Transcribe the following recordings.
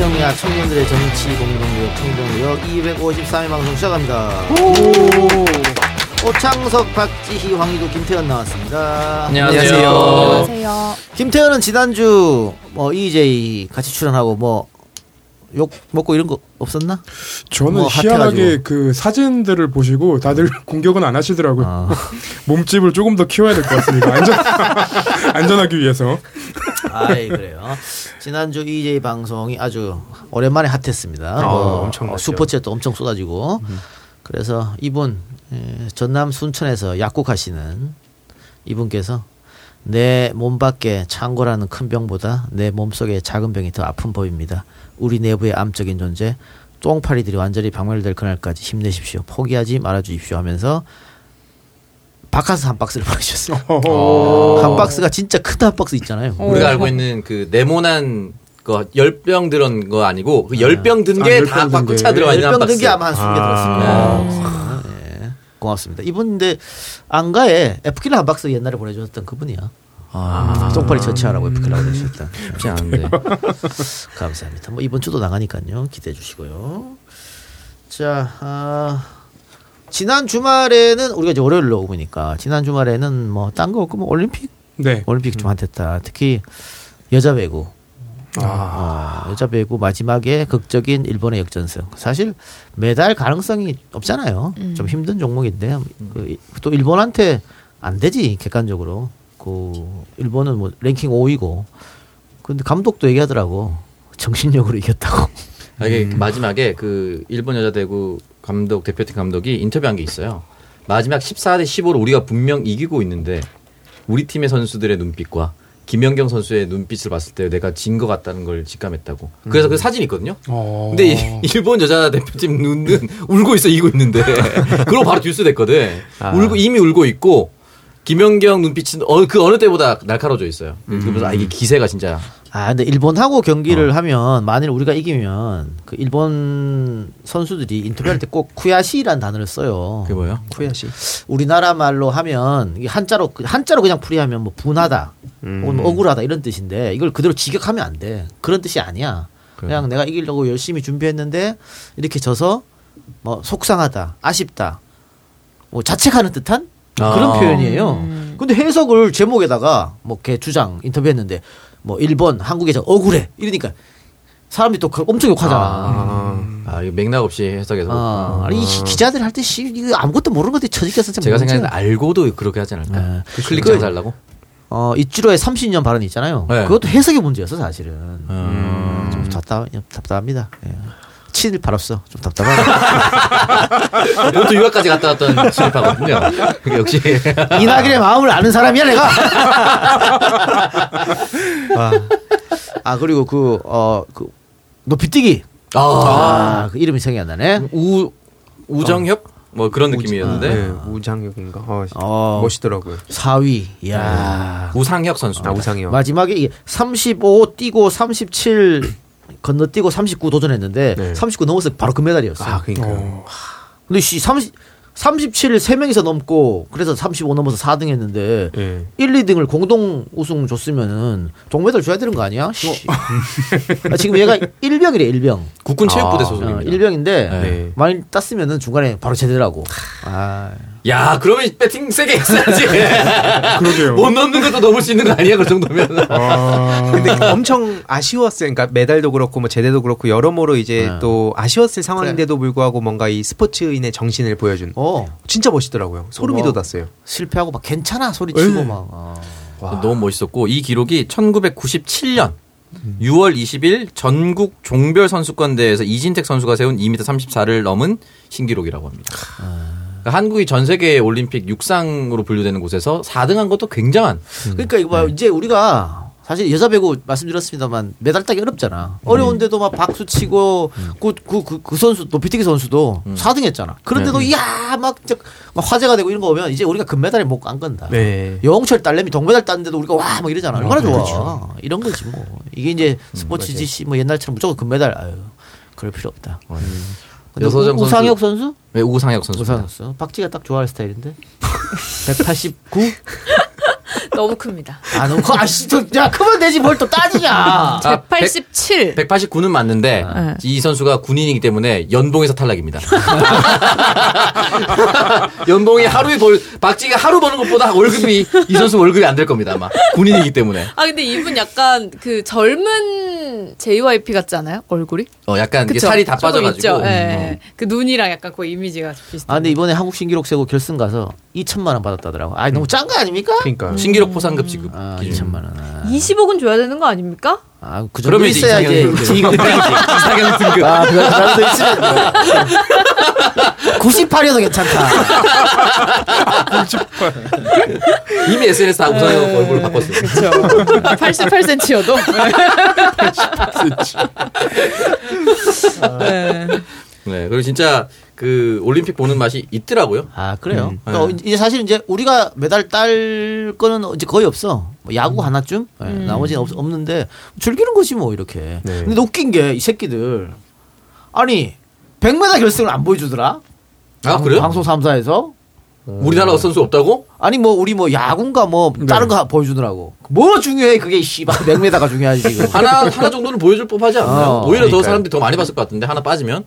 김영야 청년들의 정치 공동구역 청정구역 253회 방송 시작합니다. 오창석, 박지희, 황희도, 김태현 나왔습니다. 안녕하세요. 안녕하세요. 김태현은 지난주 뭐 EJ 같이 출연하고 뭐 욕 먹고 이런 거 없었나? 저는 뭐 희한하게 핫해가지고. 그 사진들을 보시고 다들 공격은 안 하시더라고요. 아, 몸집을 조금 더 키워야 될 것 같습니다. 안전 안전하기 위해서. 아이 그래요. 지난주 EJ 방송이 아주 오랜만에 핫했습니다. 어, 뭐, 엄청났죠. 어, 슈퍼챗도 엄청 쏟아지고 그래서 이분 에, 전남 순천에서 약국하시는 이분께서 내 몸 밖에 창고라는 큰 병보다 내 몸속의 작은 병이 더 아픈 법입니다. 우리 내부의 암적인 존재 똥파리들이 완전히 박멸될 그날까지 힘내십시오. 포기하지 말아주십시오 하면서 바카스 한 박스를 보내주셨어요. 한 박스가 진짜 큰 한 박스 있잖아요. 우리가 알고 있는 그 네모난 거 열병 들은 거 아니고 그 열병 든 아, 게다든 바꾸 게. 차 들어가 있는 한 열병 박스. 든게 아마 한 20개 아. 들었습니다. 예. 고맙습니다. 이분 근데 안가에 에프킬라 한 박스 옛날에 보내주셨던 그분이야. 아, 똥파리 처치하라고 에프킬라 보내주셨던. 쉽지 않은데. 감사합니다. 뭐 이번 주도 나가니까요. 기대해 주시고요. 자, 아, 지난 주말에는 우리가 이제 월요일로 오니까 지난 주말에는 뭐 딴 거 없고 뭐 올림픽 네. 올림픽 좀 핫했다. 특히 여자 배구. 아, 어, 여자 배구 마지막에 극적인 일본의 역전승. 사실 메달 가능성이 없잖아요. 좀 힘든 종목인데 그, 또 일본한테 안 되지 객관적으로. 그 일본은 뭐 랭킹 5위고. 근데 감독도 얘기하더라고. 정신력으로 이겼다고. 아, 이게 음. 마지막에 그 일본 여자 대구 감독 대표팀 감독이 인터뷰한 게 있어요. 마지막 14대 15로 우리가 분명 이기고 있는데 우리 팀의 선수들의 눈빛과 김연경 선수의 눈빛을 봤을 때 내가 진 것 같다는 걸 직감했다고. 그래서 그 사진이 있거든요. 어. 근데 이- 일본 여자 대표팀 눈은 울고 있어 이기고 있는데 그러고 바로 뉴스 됐거든. 울고 이미 울고 있고 김연경 눈빛은 어, 그 어느 때보다 날카로워져 있어요. 그래서 아 이게 기세가 진짜 아, 근데 일본하고 경기를 하면 만일 우리가 이기면 그 일본 선수들이 인터뷰할 때 꼭 쿠야시라는 단어를 써요. 그게 뭐예요? 쿠야시. 우리나라 말로 하면 이게 한자로 한자로 그냥 풀이하면 뭐 분하다, 혹은 뭐 억울하다 이런 뜻인데 이걸 그대로 직역하면 안 돼. 그런 뜻이 아니야. 그냥 내가 이기려고 열심히 준비했는데 이렇게 져서 뭐 속상하다, 아쉽다, 뭐 자책하는 듯한 그런 아. 표현이에요. 근데 해석을 제목에다가 뭐 걔 주장 인터뷰했는데 뭐 일본, 한국에서 억울해 이러니까 사람들이 또 엄청 욕하잖아. 아 이거 맥락 없이 해석해서 아, 아니 이 기자들 할 때 씨, 이거 아무것도 모르는 것들 참 제가. 생각에는 알고도 그렇게 하지 않을까? 네. 그 클릭 그- 장사하려고? 어, 이치로의 30년 발언 있잖아요. 네. 그것도 해석의 문제였어, 사실은. 음, 좀 답답, 답답합니다. 예. 친일 팔았어. 좀 답답하다. 이것도 유학까지 갔다 왔던. 그게 역시 이낙연의 마음을 아는 사람이야, 내가! 아, 아, 그리고 그, 어, 그, 높이뛰기. 아, 아, 그 이름이 생각이 안 나네. 우 우정협 뭐 그런 느낌이었는데 네, 우장혁인가? 어, 어. 멋있더라고요. 4위. 이야. 우상혁 선수. 아, 우상혁. 마지막에 이게 35 뛰고 37 건너뛰고 39 도전했는데 네. 39 넘어서 바로 금메달이었어. 아, 그러니까. 어. 근데 씨 30, 37을 3명이서 넘고 그래서 35 넘어서 4등 했는데 예. 1, 2등을 공동 우승 줬으면은 동메달 줘야 되는 거 아니야? 씨. 아, 지금 얘가 일병이래 일병. 국군 체육부대 아, 어, 소속입니다. 일병인데 네. 많이 땄으면은 중간에 바로 제대라고. 아, 야, 그러면 배팅 세게 했어야지. 그러게요. 못 넣는 것도 넘을 수 있는 거 아니야, 그 정도면. 아, 근데 엄청 아쉬웠어요. 그러니까 메달도 그렇고 뭐 제대도 그렇고 여러모로 이제 네. 또 아쉬웠을 상황인데도 불구하고 뭔가 이 스포츠인의 정신을 보여준. 어 진짜 멋있더라고요. 소름이 어. 돋았어요. 실패하고 막 괜찮아 소리 치고 네. 막. 어. 너무 멋있었고 이 기록이 1997년 6월 20일 전국 종별 선수권 대회에서 이진택 선수가 세운 2m 34를 넘은 신기록이라고 합니다. 그러니까 한국이 전 세계 올림픽 육상으로 분류되는 곳에서 4등한 것도 굉장한 그러니까 이거 봐 이제 우리가 사실 여자 배구 말씀드렸습니다만 메달 따기 어렵잖아. 어려운데도 막 박수 치고 그, 그, 그, 그 선수 높이뛰기 선수도 4등 했잖아. 그런데도 이야 막, 막 화제가 되고 이런 거 보면 이제 우리가 금메달에 못안 건다. 네. 영철 딸내미 동메달 땄는데도 우리가 와 막 이러잖아. 얼마나 좋아. 이런 거지 뭐. 이게 이제 스포츠 지시 뭐 옛날처럼 무조건 금메달 아유 그럴 필요 없다. 근데 여서정 우- 우상혁 선수? 네, 우상혁 선수. 우상혁 선수. 박지가 딱 좋아할 스타일인데. 189? 너무 큽니다. 아, 너무 커. 아씨, 저, 야, 크면 되지 뭘 또 따지냐. 아, 187. 189는 맞는데 네. 이 선수가 군인이기 때문에 연봉에서 탈락입니다. 연봉이 하루에 벌 박지가 하루 버는 것보다 월급이 이 선수 월급이 안 될 겁니다 아마 군인이기 때문에 아 근데 이분 약간 그 젊은 JYP 같지 않아요? 얼굴이? 어 약간? 살이 다 빠져가지고 있죠. 예, 음, 예. 그 눈이랑 약간 그 이미지가 비슷해. 아, 근데 이번에 한국 신기록 세고 결승 가서 2천만 원 받았다더라고. 아, 너무 짠 거 아닙니까? 그러니까 어, 신기록 포상급 지급 아, 기준. 2천만 원. 아, 20억은 줘야 되는 거 아닙니까? 아, 그 정도 그러면 이제 있어야 이제 이상형 등급 아, 그거 그 정도 있으면 98이어도 괜찮다. 이미 SNS 다 우상형 얼굴을 바꿨어요. 그렇죠. 88cm여도. 네. 네 그리고 진짜 그 올림픽 보는 맛이 있더라고요. 아, 그래요. 음. 또 이제 사실 이제 우리가 메달 딸 거는 이제 거의 없어. 뭐 야구 하나쯤? 네, 나머지는 없, 없는데 즐기는 거지 뭐 이렇게. 네. 근데 웃긴 게 이 새끼들 아니 100m 결승을 안 보여주더라. 아 그래요? 방송 3사에서 우리나라 선수 없다고? 아니 뭐 우리 뭐 야구인가 뭐 다른 거 보여주더라고. 뭐 중요해 그게 씨발 100m가 중요하지 지금. 하나 하나 정도는 보여줄 법하지 않나요? 어, 오히려 더 그러니까요. 사람들이 더 많이 봤을 것 같은데 하나 빠지면.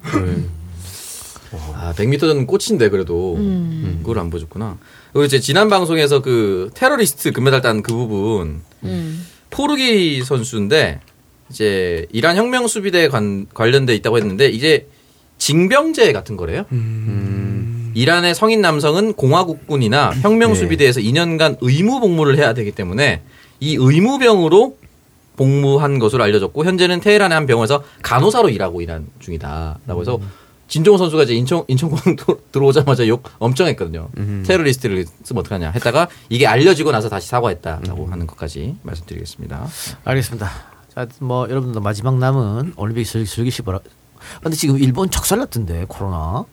아 100m는 꽃인데 그래도 그걸 안 보여줬구나. 그리고 이제 지난 방송에서 그 테러리스트 금메달 딴 그 부분 음. 포르기 선수인데 이제 이란 혁명 수비대 관, 관련돼 있다고 했는데 이제 징병제 같은 거래요. 이란의 성인 남성은 공화국군이나 혁명 수비대에서 2년간 의무 복무를 해야 되기 때문에 이 의무병으로 복무한 것으로 알려졌고 현재는 테헤란의 한 병원에서 간호사로 일하고 일한 중이다라고 해서 진종호 선수가 이제 인천 인천공항 도- 들어오자마자 욕 엄청 했거든요. 테러리스트를 쓰면 어떡하냐 했다가 이게 알려지고 나서 다시 사과했다라고 하는 것까지 말씀드리겠습니다. 알겠습니다. 자, 뭐 여러분들 마지막 남은 올림픽 즐- 즐기시 바라. 근데 지금 일본 척살났던데 코로나.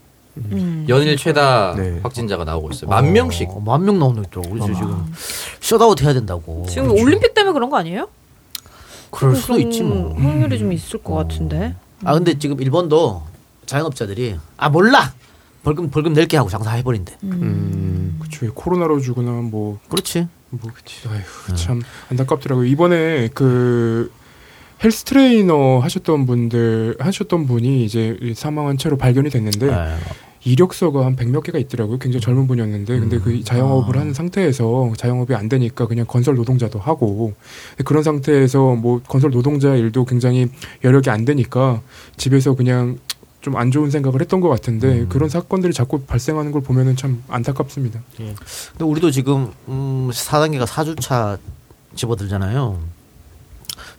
연일 최다 네. 확진자가 나오고 있어요. 만 명씩. 어, 만명 나오는 있더라고. 그래서 지금 셧아웃 해야 된다고. 지금 올림픽 때문에 그런 거 아니에요? 그럴 수도 있지 뭐. 확률이 좀 있을 것 같은데. 아 근데 지금 일본도 자영업자들이 아 몰라 벌금 벌금 낼게 하고 장사해 버린대. 음. 그쵸. 코로나로 죽거나 뭐, 그렇지. 뭐, 그치. 아휴, 참 안타깝더라고요. 이번에 그 헬스 트레이너 하셨던 분들, 하셨던 분이 이제 사망한 채로 발견이 됐는데, 아, 이력서가 한 백 몇 개가 있더라고요. 굉장히 젊은 분이었는데, 근데 그 자영업을 하는 상태에서 자영업이 안 되니까 그냥 건설 노동자도 하고, 그런 상태에서 뭐 건설 노동자 일도 굉장히 여력이 안 되니까 집에서 그냥 좀 안 좋은 생각을 했던 것 같은데 그런 사건들이 자꾸 발생하는 걸 보면은 참 안타깝습니다. 근데 우리도 지금 음 4단계가 4주차 집어들잖아요.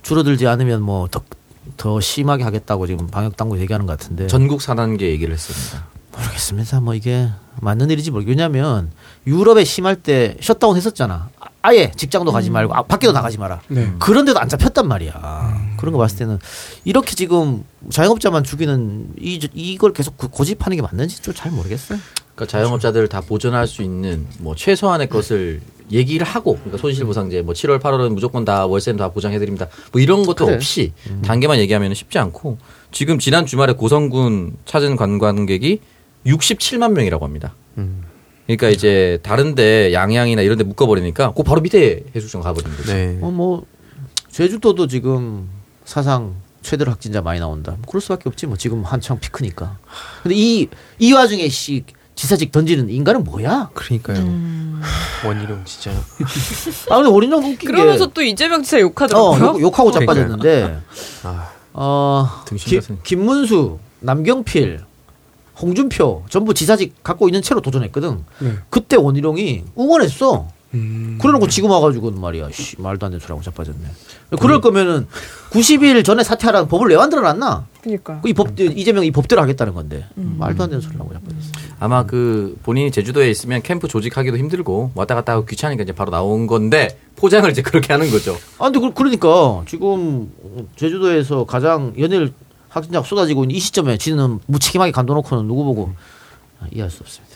줄어들지 않으면 뭐더 더 심하게 하겠다고 지금 방역 당국 얘기하는 것 같은데 전국 4단계 얘기를 했습니다. 모르겠습니다. 뭐 이게 맞는 일인지 모르겠 왜냐하면 유럽에 심할 때 셧다운 했었잖아. 아- 아예 직장도 가지 말고 아, 밖에도 나가지 마라. 네. 그런데도 안 잡혔단 말이야. 그런 거 봤을 때는 이렇게 지금 자영업자만 죽이는 이 이걸 계속 그 고집하는 게 맞는지 좀 잘 모르겠어요. 그러니까 자영업자들 다 보존할 수 있는 뭐 최소한의 것을 얘기를 하고 그러니까 손실보상제 뭐 7월 8월은 무조건 다 월세는 다 보장해드립니다. 뭐 이런 것도 그래. 없이 단계만 얘기하면 쉽지 않고 지금 지난 주말에 고성군 찾은 관광객이 67만 명이라고 합니다. 그러니까 이제 다른데 양양이나 이런데 묶어버리니까 그 바로 밑에 해수욕장 가버리는 거죠. 네. 어뭐 제주도도 지금 사상 최대로 확진자 많이 나온다. 뭐 그럴 수밖에 없지 뭐 지금 한창 피크니까. 근데 이 이 와중에 씨 지사직 던지는 인간은 뭐야? 그러니까요. 원희룡 진짜. 아 근데 어린이랑 웃긴 그러면서 게 또 이재명 지사 어, 욕하더라고요. 욕, 욕하고 그러니까요. 자빠졌는데 아, 어 같은. 김문수, 남경필, 홍준표 전부 지사직 갖고 있는 채로 도전했거든. 네. 그때 원희룡이 응원했어. 음. 그러놓고 지금 와가지고 말이야, 씨, 말도 안 되는 소리하고 자빠졌네. 그럴 거면은 90일 전에 사퇴하라는 법을 왜 만들어 놨나? 그러니까. 그이 법, 이재명 이 법대로 하겠다는 건데 말도 안 되는 소리하고 자빠졌어. 아마 그 본인이 제주도에 있으면 캠프 조직하기도 힘들고 왔다 갔다 하고 귀찮으니까 이제 바로 나온 건데 포장을 이제 그렇게 하는 거죠. 아, 근데 그, 그러니까 지금 제주도에서 가장 연일 확진자가 쏟아지고 있는 이 시점에 지는 무책임하게 간둬놓고는 누구 보고 아, 이해할 수 없습니다.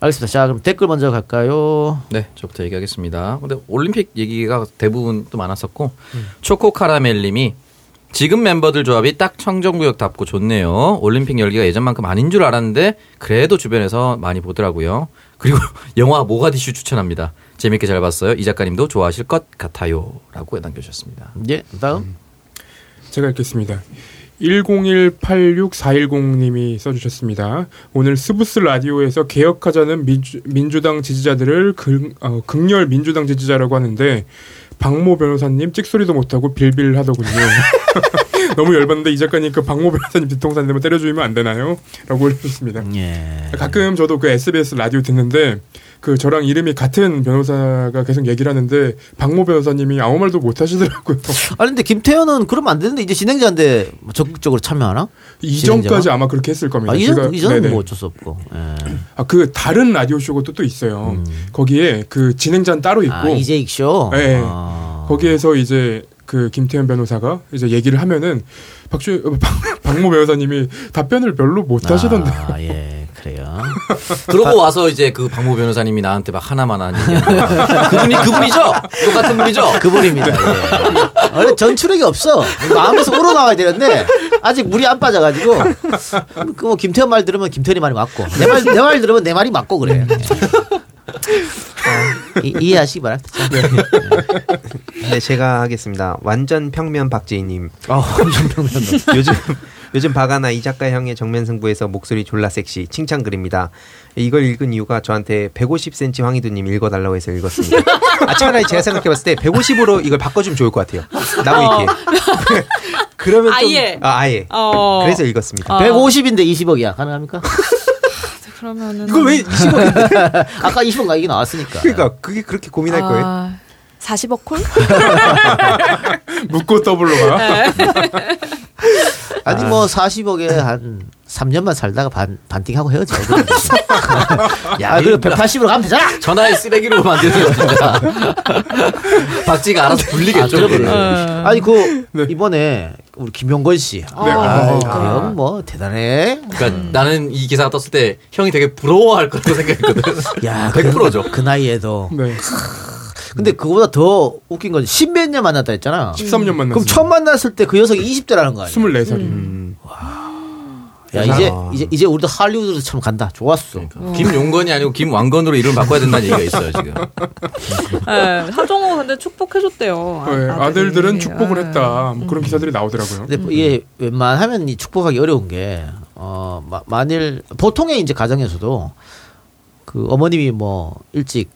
알겠습니다. 자, 그럼 댓글 먼저 갈까요? 네, 저부터 얘기하겠습니다. 근데 올림픽 얘기가 대부분 또 많았었고 음. 초코 카라멜님이 지금 멤버들 조합이 딱 청정구역답고 좋네요. 올림픽 열기가 예전만큼 아닌 줄 알았는데 그래도 주변에서 많이 보더라고요. 그리고 영화 모가디슈 추천합니다. 재밌게 잘 봤어요. 이 작가님도 좋아하실 것 같아요라고 남겨주셨습니다. 예, 다음. 제가 읽겠습니다. 10186410님이 써주셨습니다. 오늘 스부스 라디오에서 개혁하자는 민주, 민주당 지지자들을 극, 어, 극렬 민주당 지지자라고 하는데 박모 변호사님 찍소리도 못하고 빌빌 하더군요. 너무 열받는데 이 작가님 그 박모 변호사님 뒤통수 되면 때려주면 안 되나요? 라고 올려주셨습니다. 예. 가끔 저도 그 SBS 라디오 듣는데 그 저랑 이름이 같은 변호사가 계속 얘기를 하는데 박모 변호사님이 아무 말도 못 하시더라고요. 아니 근데 김태현은 그러면 안 되는데 이제 진행자인데 뭐 적극적으로 참여하나? 이전까지 진행자가? 아마 그렇게 했을 겁니다. 아, 이전 이전은. 뭐 어쩔 수 없고. 예. 아, 그 다른 라디오 쇼가 또, 또 있어요. 거기에 그 진행자는 따로 있고 음. 아, 이재익 쇼. 네. 아. 거기에서 이제 그 김태현 변호사가 이제 얘기를 하면은 박주 어, 박, 박모 변호사님이 답변을 별로 못 하시던데. 아, 예, 그래요. 그러고 와서 이제 그 박모 변호사님이 나한테 막 하나만 하는 그분이 그분이죠? 똑같은 분이죠? 그분입니다. 예. 원래 전출력이 없어. 마음에서 우러나와야 되는데 아직 물이 안 빠져가지고 그 뭐 김태현 말 들으면 김태현이 말이 맞고 내 말 내 말 들으면 내 말이 맞고 그래. 어, 이, 이해하시기 바랍니다. 네, 제가 하겠습니다. 완전 평면 박재희님. 아, 엄청 평면도. 요즘 요즘 바가나 이 작가 형의 정면 승부에서 목소리 졸라 섹시 칭찬 글입니다. 이걸 읽은 이유가 저한테 150cm 황희두님 읽어달라고 해서 읽었습니다. 아 차라리 제가 생각해봤을 때 150으로 이걸 바꿔주면 좋을 것 같아요. 나무 위키에. 그러면 좀 아예. 아, 아예. 어. 그래서 읽었습니다. 어. 150인데 20억이야. 가능합니까? 그러면은 이걸 왜 20억? 아까 20억 가격이 나왔으니까. 그러니까 그게 그렇게 고민할 거예요. 아, 40억 콜? 묻고 더블로 가. 네. 아니 뭐 40억에 한 3년만 살다가 반 반띵하고 헤어져. 야, 그리고 180으로 가면 되잖아. 전화의 쓰레기로 만드는 겁니다. 박지가 알아서 불리겠죠. 아. 아니 그 네. 이번에 우리 김용건 씨. 네. 아, 아, 그형뭐 대단해. 그러니까 나는 이 기사가 떴을 때 형이 되게 부러워할 거라고 생각했거든. 야, 100%죠. 그, 그 나이에도. 네. 근데 그거보다 더 웃긴 건 십몇 년 만났다 했잖아. 13년 만났어요. 그럼 처음 만났을 때 그 녀석이 20대라는 거 아니야? 24살이. 음. 야, 이제 아. 이제 이제 우리도 할리우드처럼 간다. 좋았어. 김용건이 아니고 김왕건으로 이름을 바꿔야 된다는 얘기가 있어요 지금. 네, 하정우 근데 축복해줬대요. 아, 네. 아들들은 축복을 네. 했다. 뭐 그런 기사들이 나오더라고요. 근데 이게 웬만하면 이 축복하기 어려운 게, 어, 마- 만일, 보통의 이제 가정에서도 그 어머님이 뭐 일찍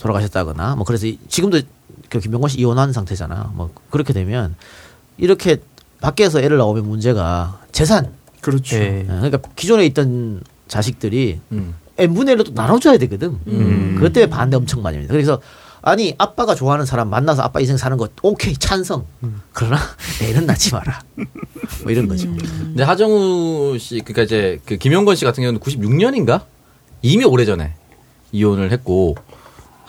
돌아가셨다거나 뭐 그래서 이- 지금도 그 김병건 씨 이혼한 상태잖아. 뭐 그렇게 되면 이렇게 밖에서 애를 나오면 문제가 재산. 그렇죠. 네. 그러니까 기존에 있던 자식들이 음. n분의 1로 또 나눠줘야 되거든. 음. 그것 때문에 반대 엄청 많이 합니다. 그래서 아니 아빠가 좋아하는 사람 만나서 아빠 인생 사는 거 오케이 찬성. 그러나 애는 낳지 마라. 뭐 이런 거죠. 근데 하정우 씨 그러니까 이제 그 김용건 씨 같은 경우는 96년인가 이미 오래 전에 이혼을 했고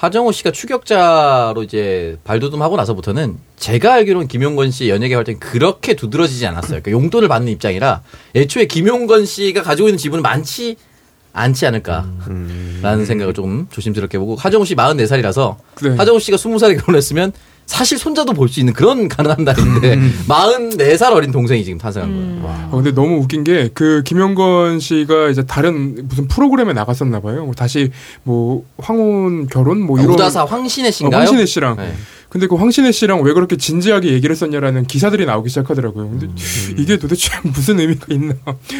하정우 씨가 추격자로 이제 발돋움하고 나서부터는 제가 알기로는 김용건 씨의 연예계 활동이 그렇게 두드러지지 않았어요. 그러니까 용돈을 받는 입장이라 애초에 김용건 씨가 가지고 있는 지분은 많지 않지 않을까라는 음. 생각을 조금 조심스럽게 보고 하정우 씨 44살이라서 네. 하정우 씨가 20살에 결혼했으면 사실 손자도 볼 수 있는 그런 가능한 날인데 44살 어린 동생이 지금 탄생한 거예요. 아, 근데 너무 웃긴 게 그 김영건 씨가 이제 다른 무슨 프로그램에 나갔었나 봐요. 뭐 다시 뭐 황혼 결혼 뭐 이런 우다사 황신혜 씨인가요? 어, 황신혜 씨랑. 네. 근데 그 황신혜 씨랑 왜 그렇게 진지하게 얘기를 했었냐라는 기사들이 나오기 시작하더라고요. 근데 음. 이게 도대체 무슨 의미가 있나?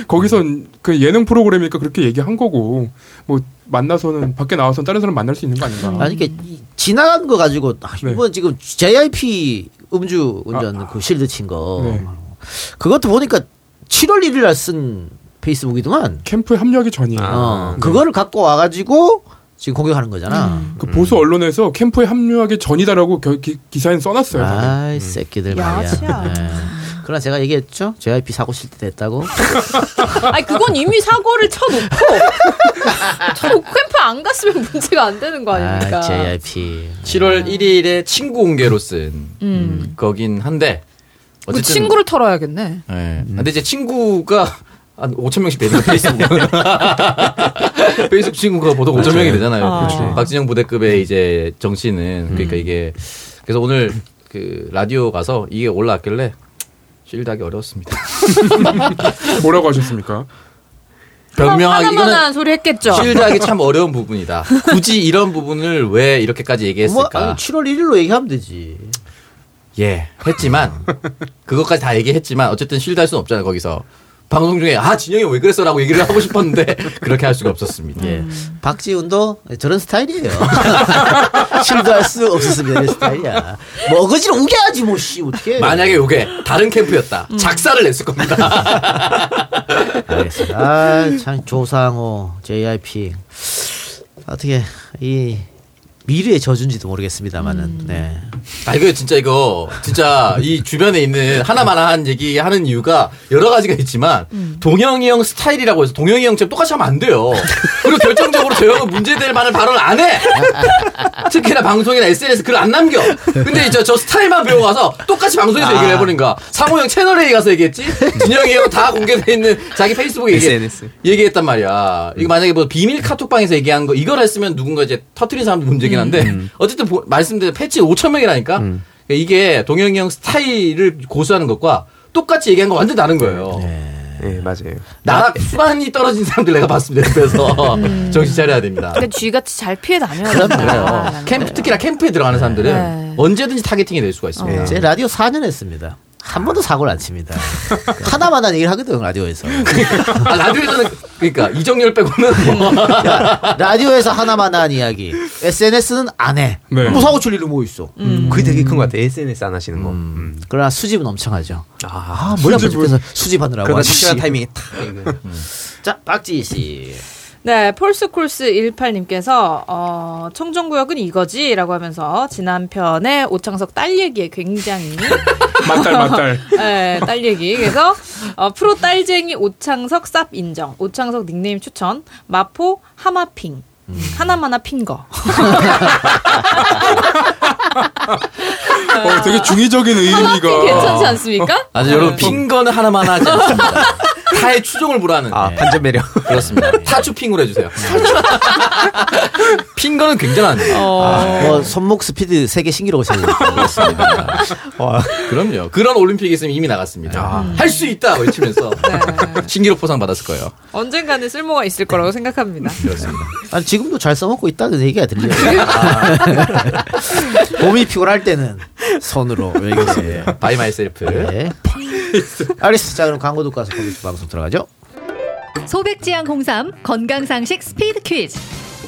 거기서 그 예능 프로그램이니까 그렇게 얘기한 거고 뭐 만나서는 밖에 나와서 다른 사람 만날 수 있는 거 아닌가? 아니 이게 이- 지나간 거 가지고 아, 네. 이번 지금 JIP 음주 운전 그 실드 친 거. 네. 그것도 보니까 7월 1일 날 쓴 페이스북이더만. 캠프에 합류하기 전이에요. 어, 네. 그거를 갖고 와가지고 지금 공격하는 거잖아. 그 보수 언론에서 캠프에 합류하기 전이다라고 겨- 기, 기사에 써놨어요. 아이 새끼들 말이야. 예. 그러나 제가 얘기했죠. JYP 사고 실때 됐다고. 아니 그건 이미 사고를 쳐놓고 쳐놓고 캠프 안 갔으면 문제가 안 되는 거 아닙니까? 아, JYP. 7월 1일에 친구 공개로 쓴 음. 거긴 한데 그 어쨌든 친구를 털어야겠네. 예. 근데 이제 친구가 한 5천 명씩 되는 페이스북 페이스북 친구가 보통 5천 명이 되잖아요. 아. 그렇죠. 박진영 부대급의 이제 정치는 그러니까 이게 그래서 오늘 그 라디오 가서 이게 올라왔길래 쉴드하기 어려웠습니다. 뭐라고 하셨습니까? 변명하기 이거는 소리 했겠죠. 쉴드하기 참 어려운 부분이다. 굳이 이런 부분을 왜 이렇게까지 뭐, 얘기했을까? 아니, 7월 1일로 얘기하면 되지. 예, 했지만 그것까지 다 얘기했지만 어쨌든 쉴드할 수는 없잖아요. 거기서 방송 중에 아 진영이 왜 그랬어라고 얘기를 하고 싶었는데 그렇게 할 수가 없었습니다. 예. 박지훈도 저런 스타일이에요. 실드할 수 없었으면 이런 스타일이야. 뭐 어거지로 우겨야지 뭐씨 어떻게? 만약에 요게 다른 캠프였다. 작사를 냈을 겁니다. 알겠습니다. 아, 참 조상호, JIP 어떻게 이 미래의 저준지도 모르겠습니다만은 네. 아 이거 진짜 이거 진짜 이 주변에 있는 하나만한 얘기 하는 이유가 여러 가지가 있지만 동영이 형 스타일이라고 해서 동영이 형처럼 똑같이 하면 안 돼요. 그리고 결정적으로 저 형은 문제될 만한 발언을 안 해. 특히나 방송이나 SNS 글을 안 남겨. 근데 저, 저 스타일만 배워가서 똑같이 방송에서 얘기를 해버리니까 상호 형 채널에 가서 얘기했지. 진영이 형은 다 공개돼 있는 자기 페이스북에 얘기, SNS. 얘기했단 말이야. 이거 만약에 뭐 비밀 카톡방에서 얘기한 거 이걸 했으면 누군가 이제 터트린 사람도 문제 긴 한데 어쨌든 보- 말씀드린 패치 5천 명이라니까 이게 동영이 형 스타일을 고수하는 것과 똑같이 얘기한 거 완전 다른 거예요. 네, 맞아요. 나라 수완이 떨어진 사람들 내가 봤습니다. 그래서 정신 차려야 됩니다. 그러니까 쥐같이 잘 피해 다녀야. 된다. 캠프 특히나 캠프에 들어가는 사람들은 네. 언제든지 targeting이 될 수가 있습니다. 제 라디오 4년 했습니다. 한 번도 사고를 안 칩니다. 하나만 한 얘기를 하거든요 라디오에서. 아, 라디오에서는 그러니까 이정열 빼고는 뭐 야, 라디오에서 하나만 한 이야기. SNS는 안 해. 네. 뭐 사고 칠 일은 뭐 있어. 그게 되게 큰 것 같아요. SNS 안 하시는 거. 음. 그러나 수집은 엄청 하죠. 아, 아, 머리 아파 죽겠어. 수집하느라고. 적절한 씨. 타이밍에 탁. 이거. 자, 박지희 씨. 네, 폴스콜스 18님께서 어, 청정구역은 이거지 라고 하면서 지난 편에 오창석 딸 얘기에 굉장히 맞달 맞달. 네, 딸 얘기. 그래서 어, 프로 딸쟁이 오창석 쌉 인정. 오창석 닉네임 추천. 마포 하마핑. 하나마나 핑거. 어, 되게 중의적인 의미가. 괜찮지 않습니까? 아주 여러분 핀 거는 하나만 하지 않습니다. 타의 추종을 불하는 아, 반전 매력. 그렇습니다. 타추핑으로 해주세요. 핀 거는 굉장한데. 뭐, 손목 스피드 세계 신기록을 세우겠습니다. 그럼요. 그런 올림픽이 있으면 이미 나갔습니다. 할수 있다! 외치면서. 신기록 포상 받았을 거예요. 언젠가는 쓸모가 있을 거라고 생각합니다. 그렇습니다. 아니, 지금도 잘 써먹고 있다는 얘기가 들려요. 몸이 피곤할 때는 손으로. by myself. 네. 알겠습니다. 자, 그럼 광고 듣고 와서 거기서 방송 들어가죠. 소백지향 홍삼 건강상식 스피드 퀴즈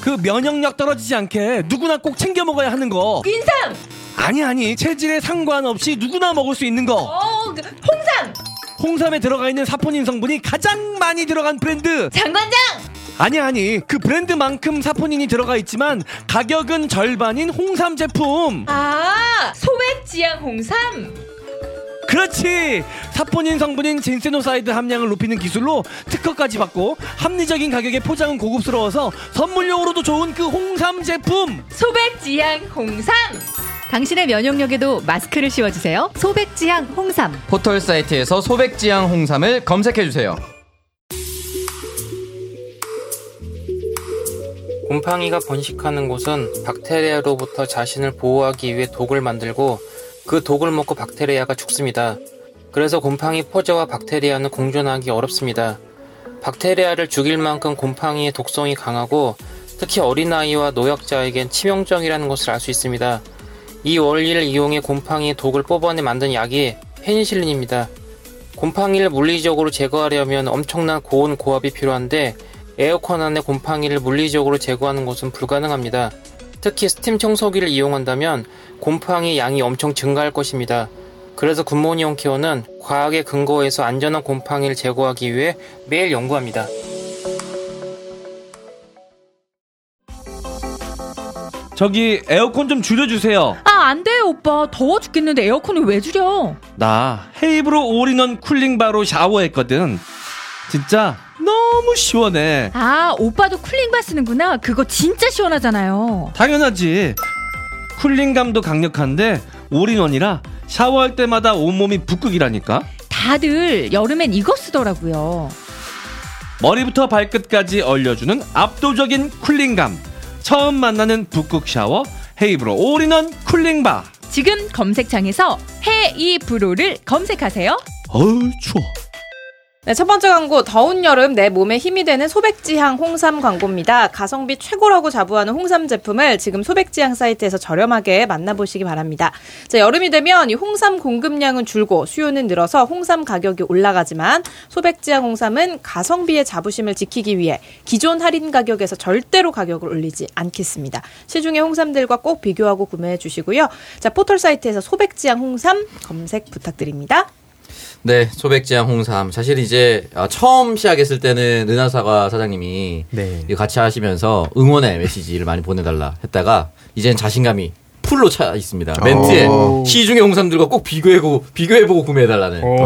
그 면역력 떨어지지 않게 누구나 꼭 챙겨 먹어야 하는 거. 인삼 아니 아니 체질에 상관없이 누구나 먹을 수 있는 거. 어, 그 홍삼 홍삼에 들어가 있는 사포닌 성분이 가장 많이 들어간 브랜드. 장관장 아니 아니 그 브랜드만큼 사포닌이 들어가 있지만 가격은 절반인 홍삼 제품. 아 소백지향 홍삼 그렇지. 사포닌 성분인 진세노사이드 함량을 높이는 기술로 특허까지 받고 합리적인 가격에 포장은 고급스러워서 선물용으로도 좋은 그 홍삼 제품. 소백지향 홍삼 당신의 면역력에도 마스크를 씌워주세요 소백지향 홍삼 포털 사이트에서 소백지향 홍삼을 검색해 주세요. 곰팡이가 번식하는 곳은 박테리아로부터 자신을 보호하기 위해 독을 만들고 그 독을 먹고 박테리아가 죽습니다. 그래서 곰팡이 포자와 박테리아는 공존하기 어렵습니다. 박테리아를 죽일 만큼 곰팡이의 독성이 강하고 특히 어린아이와 노약자에겐 치명적이라는 것을 알 수 있습니다. 이 원리를 이용해 곰팡이의 독을 뽑아내 만든 약이 페니실린입니다. 곰팡이를 물리적으로 제거하려면 엄청난 고온 고압이 필요한데 에어컨 안에 곰팡이를 물리적으로 제거하는 것은 불가능합니다. 특히 스팀 청소기를 이용한다면 곰팡이 양이 엄청 증가할 것입니다. 그래서 굿모닝 홈케어는 과학에 근거해서 안전한 곰팡이를 제거하기 위해 매일 연구합니다. 저기 에어컨 좀 줄여주세요. 아 안돼요 오빠 더워 죽겠는데 에어컨을 왜 줄여 나 헤이브로 all-in-one cooling bar로 샤워했거든. 진짜 너무 시원해. 아 오빠도 cooling bar 쓰는구나 그거 진짜 시원하잖아요 당연하지. cooling감도 강력한데 all-in-one이라 샤워할 때마다 온몸이 북극이라니까. 다들 여름엔 이거 쓰더라고요 머리부터 발끝까지 얼려주는 압도적인 cooling감. 처음 만나는 북극 샤워 헤이브로 all-in-one cooling bar. 지금 검색창에서 헤이브로를 검색하세요 어우 추워. 네, 첫 번째 광고 더운 여름 내 몸에 힘이 되는 소백지향 홍삼 광고입니다. 가성비 최고라고 자부하는 홍삼 제품을 지금 소백지향 사이트에서 저렴하게 만나보시기 바랍니다. 자, 여름이 되면 이 홍삼 공급량은 줄고 수요는 늘어서 홍삼 가격이 올라가지만 소백지향 홍삼은 가성비의 자부심을 지키기 위해 기존 할인 가격에서 절대로 가격을 올리지 않겠습니다. 시중의 홍삼들과 꼭 비교하고 구매해 주시고요. 자, 포털 사이트에서 소백지향 홍삼 검색 부탁드립니다. 네, 소백지향 홍삼. 사실 이제 아, 처음 시작했을 때는 은하사과 사장님이 네. 같이 하시면서 응원의 메시지를 많이 보내달라 했다가 이제는 자신감이 풀로 차 있습니다. 멘트에 오. 시중의 홍삼들과 꼭 비교해보고 비교해보고 구매해달라는 오.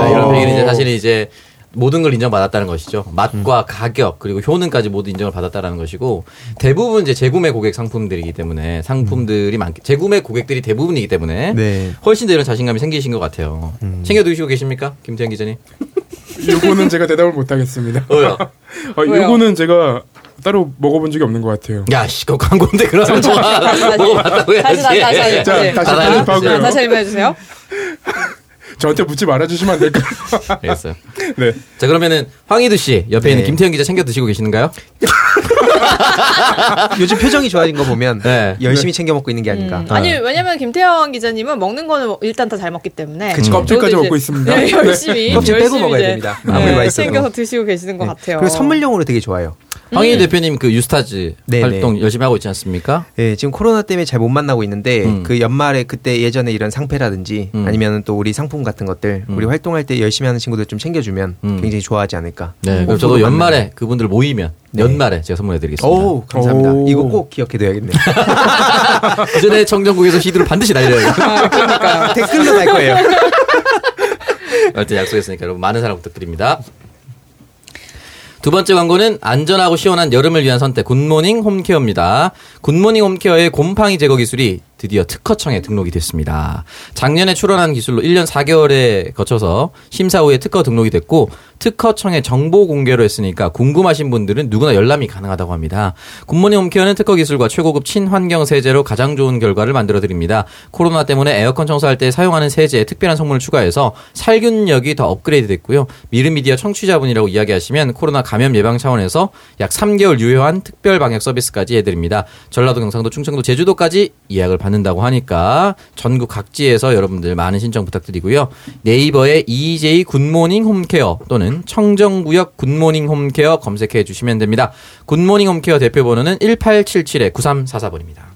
아, 이런 표현이 이제 사실 이제 모든 걸 인정받았다는 것이죠. 맛과 가격 그리고 효능까지 모두 인정을 받았다는 것이고 대부분 이제 재구매 고객 상품들이기 때문에 상품들이 많 재구매 고객들이 대부분이기 때문에 네. 훨씬 더 이런 자신감이 생기신 것 같아요. 챙겨 두시고 계십니까, 김태현 기자님? 요거는 제가 대답을 못 하겠습니다. 왜요? 어, 왜요? 요거는 제가 따로 먹어본 적이 없는 것 같아요. 야, 씨, 그 광고인데 그러면 좋아. 먹어봤다고 해야지. 다시, 다시, 다시, 다시. 자, 네. 다시 알아요? 편집하고요. 자, 다시 설명해 주세요. 저한테 묻지 말아주시면 안 될까요? 알겠어요. 네. 자, 그러면은 황희두 씨 옆에 있는 네. 김태현 기자 챙겨 드시고 계시는가요? 요즘 표정이 좋아진 거 보면 네. 열심히 챙겨 먹고 있는 게 아닌가. 음, 아니 왜냐면 김태형 기자님은 먹는 거는 일단 다 잘 먹기 때문에 그치, 껍질까지 저도 먹고 있습니다. 네, 네. 열심히 껍질 빼고 열심히 먹어야 됩니다. 네, 아무리 맛있어도. 챙겨서 드시고 계시는 것 같아요. 그리고 선물용으로 되게 좋아요. 황희 대표님 그 유스타즈 네네. 활동 열심히 하고 있지 않습니까? 예, 지금 코로나 때문에 잘 못 만나고 있는데 음. 그 연말에 그때 예전에 이런 상패라든지 음. 아니면 또 우리 상품 같은 것들 우리 활동할 때 열심히 하는 친구들 좀 챙겨주면 음. 굉장히 좋아하지 않을까. 네. 그럼 저도 연말에 그분들 모이면 연말에 제가 선물해드리겠습니다. 오 감사합니다. 오. 이거 꼭 기억해둬야겠네요. 그 전에 청정국에서 히드를 반드시 날려야 그러니까요. 댓글로 날 거예요. 하여튼 약속했으니까 여러분 많은 사랑 부탁드립니다. 두 번째 광고는 안전하고 시원한 여름을 위한 선택 굿모닝 홈케어입니다. 굿모닝 홈케어의 곰팡이 제거 기술이 드디어 특허청에 등록이 됐습니다. 작년에 출원한 기술로 1년 4개월에 거쳐서 심사 후에 특허 등록이 됐고 특허청에 정보 공개로 했으니까 궁금하신 분들은 누구나 열람이 가능하다고 합니다. 굿모닝 홈케어는 특허 기술과 최고급 친환경 세제로 가장 좋은 결과를 만들어 드립니다. 코로나 때문에 에어컨 청소할 때 사용하는 세제에 특별한 성분을 추가해서 살균력이 더 업그레이드 됐고요. 미르미디어 청취자분이라고 이야기하시면 코로나 감염 예방 차원에서 약 3개월 유효한 특별 방역 서비스까지 해드립니다. 전라도, 경상도, 충청도, 제주도까지 예약을 받 는다고 하니까 전국 각지에서 여러분들 많은 신청 부탁드리고요. 네이버에 EJ 굿모닝 홈케어 또는 청정구역 굿모닝 홈케어 검색해 주시면 됩니다. 굿모닝 홈케어 대표 번호는 1877-9344번입니다.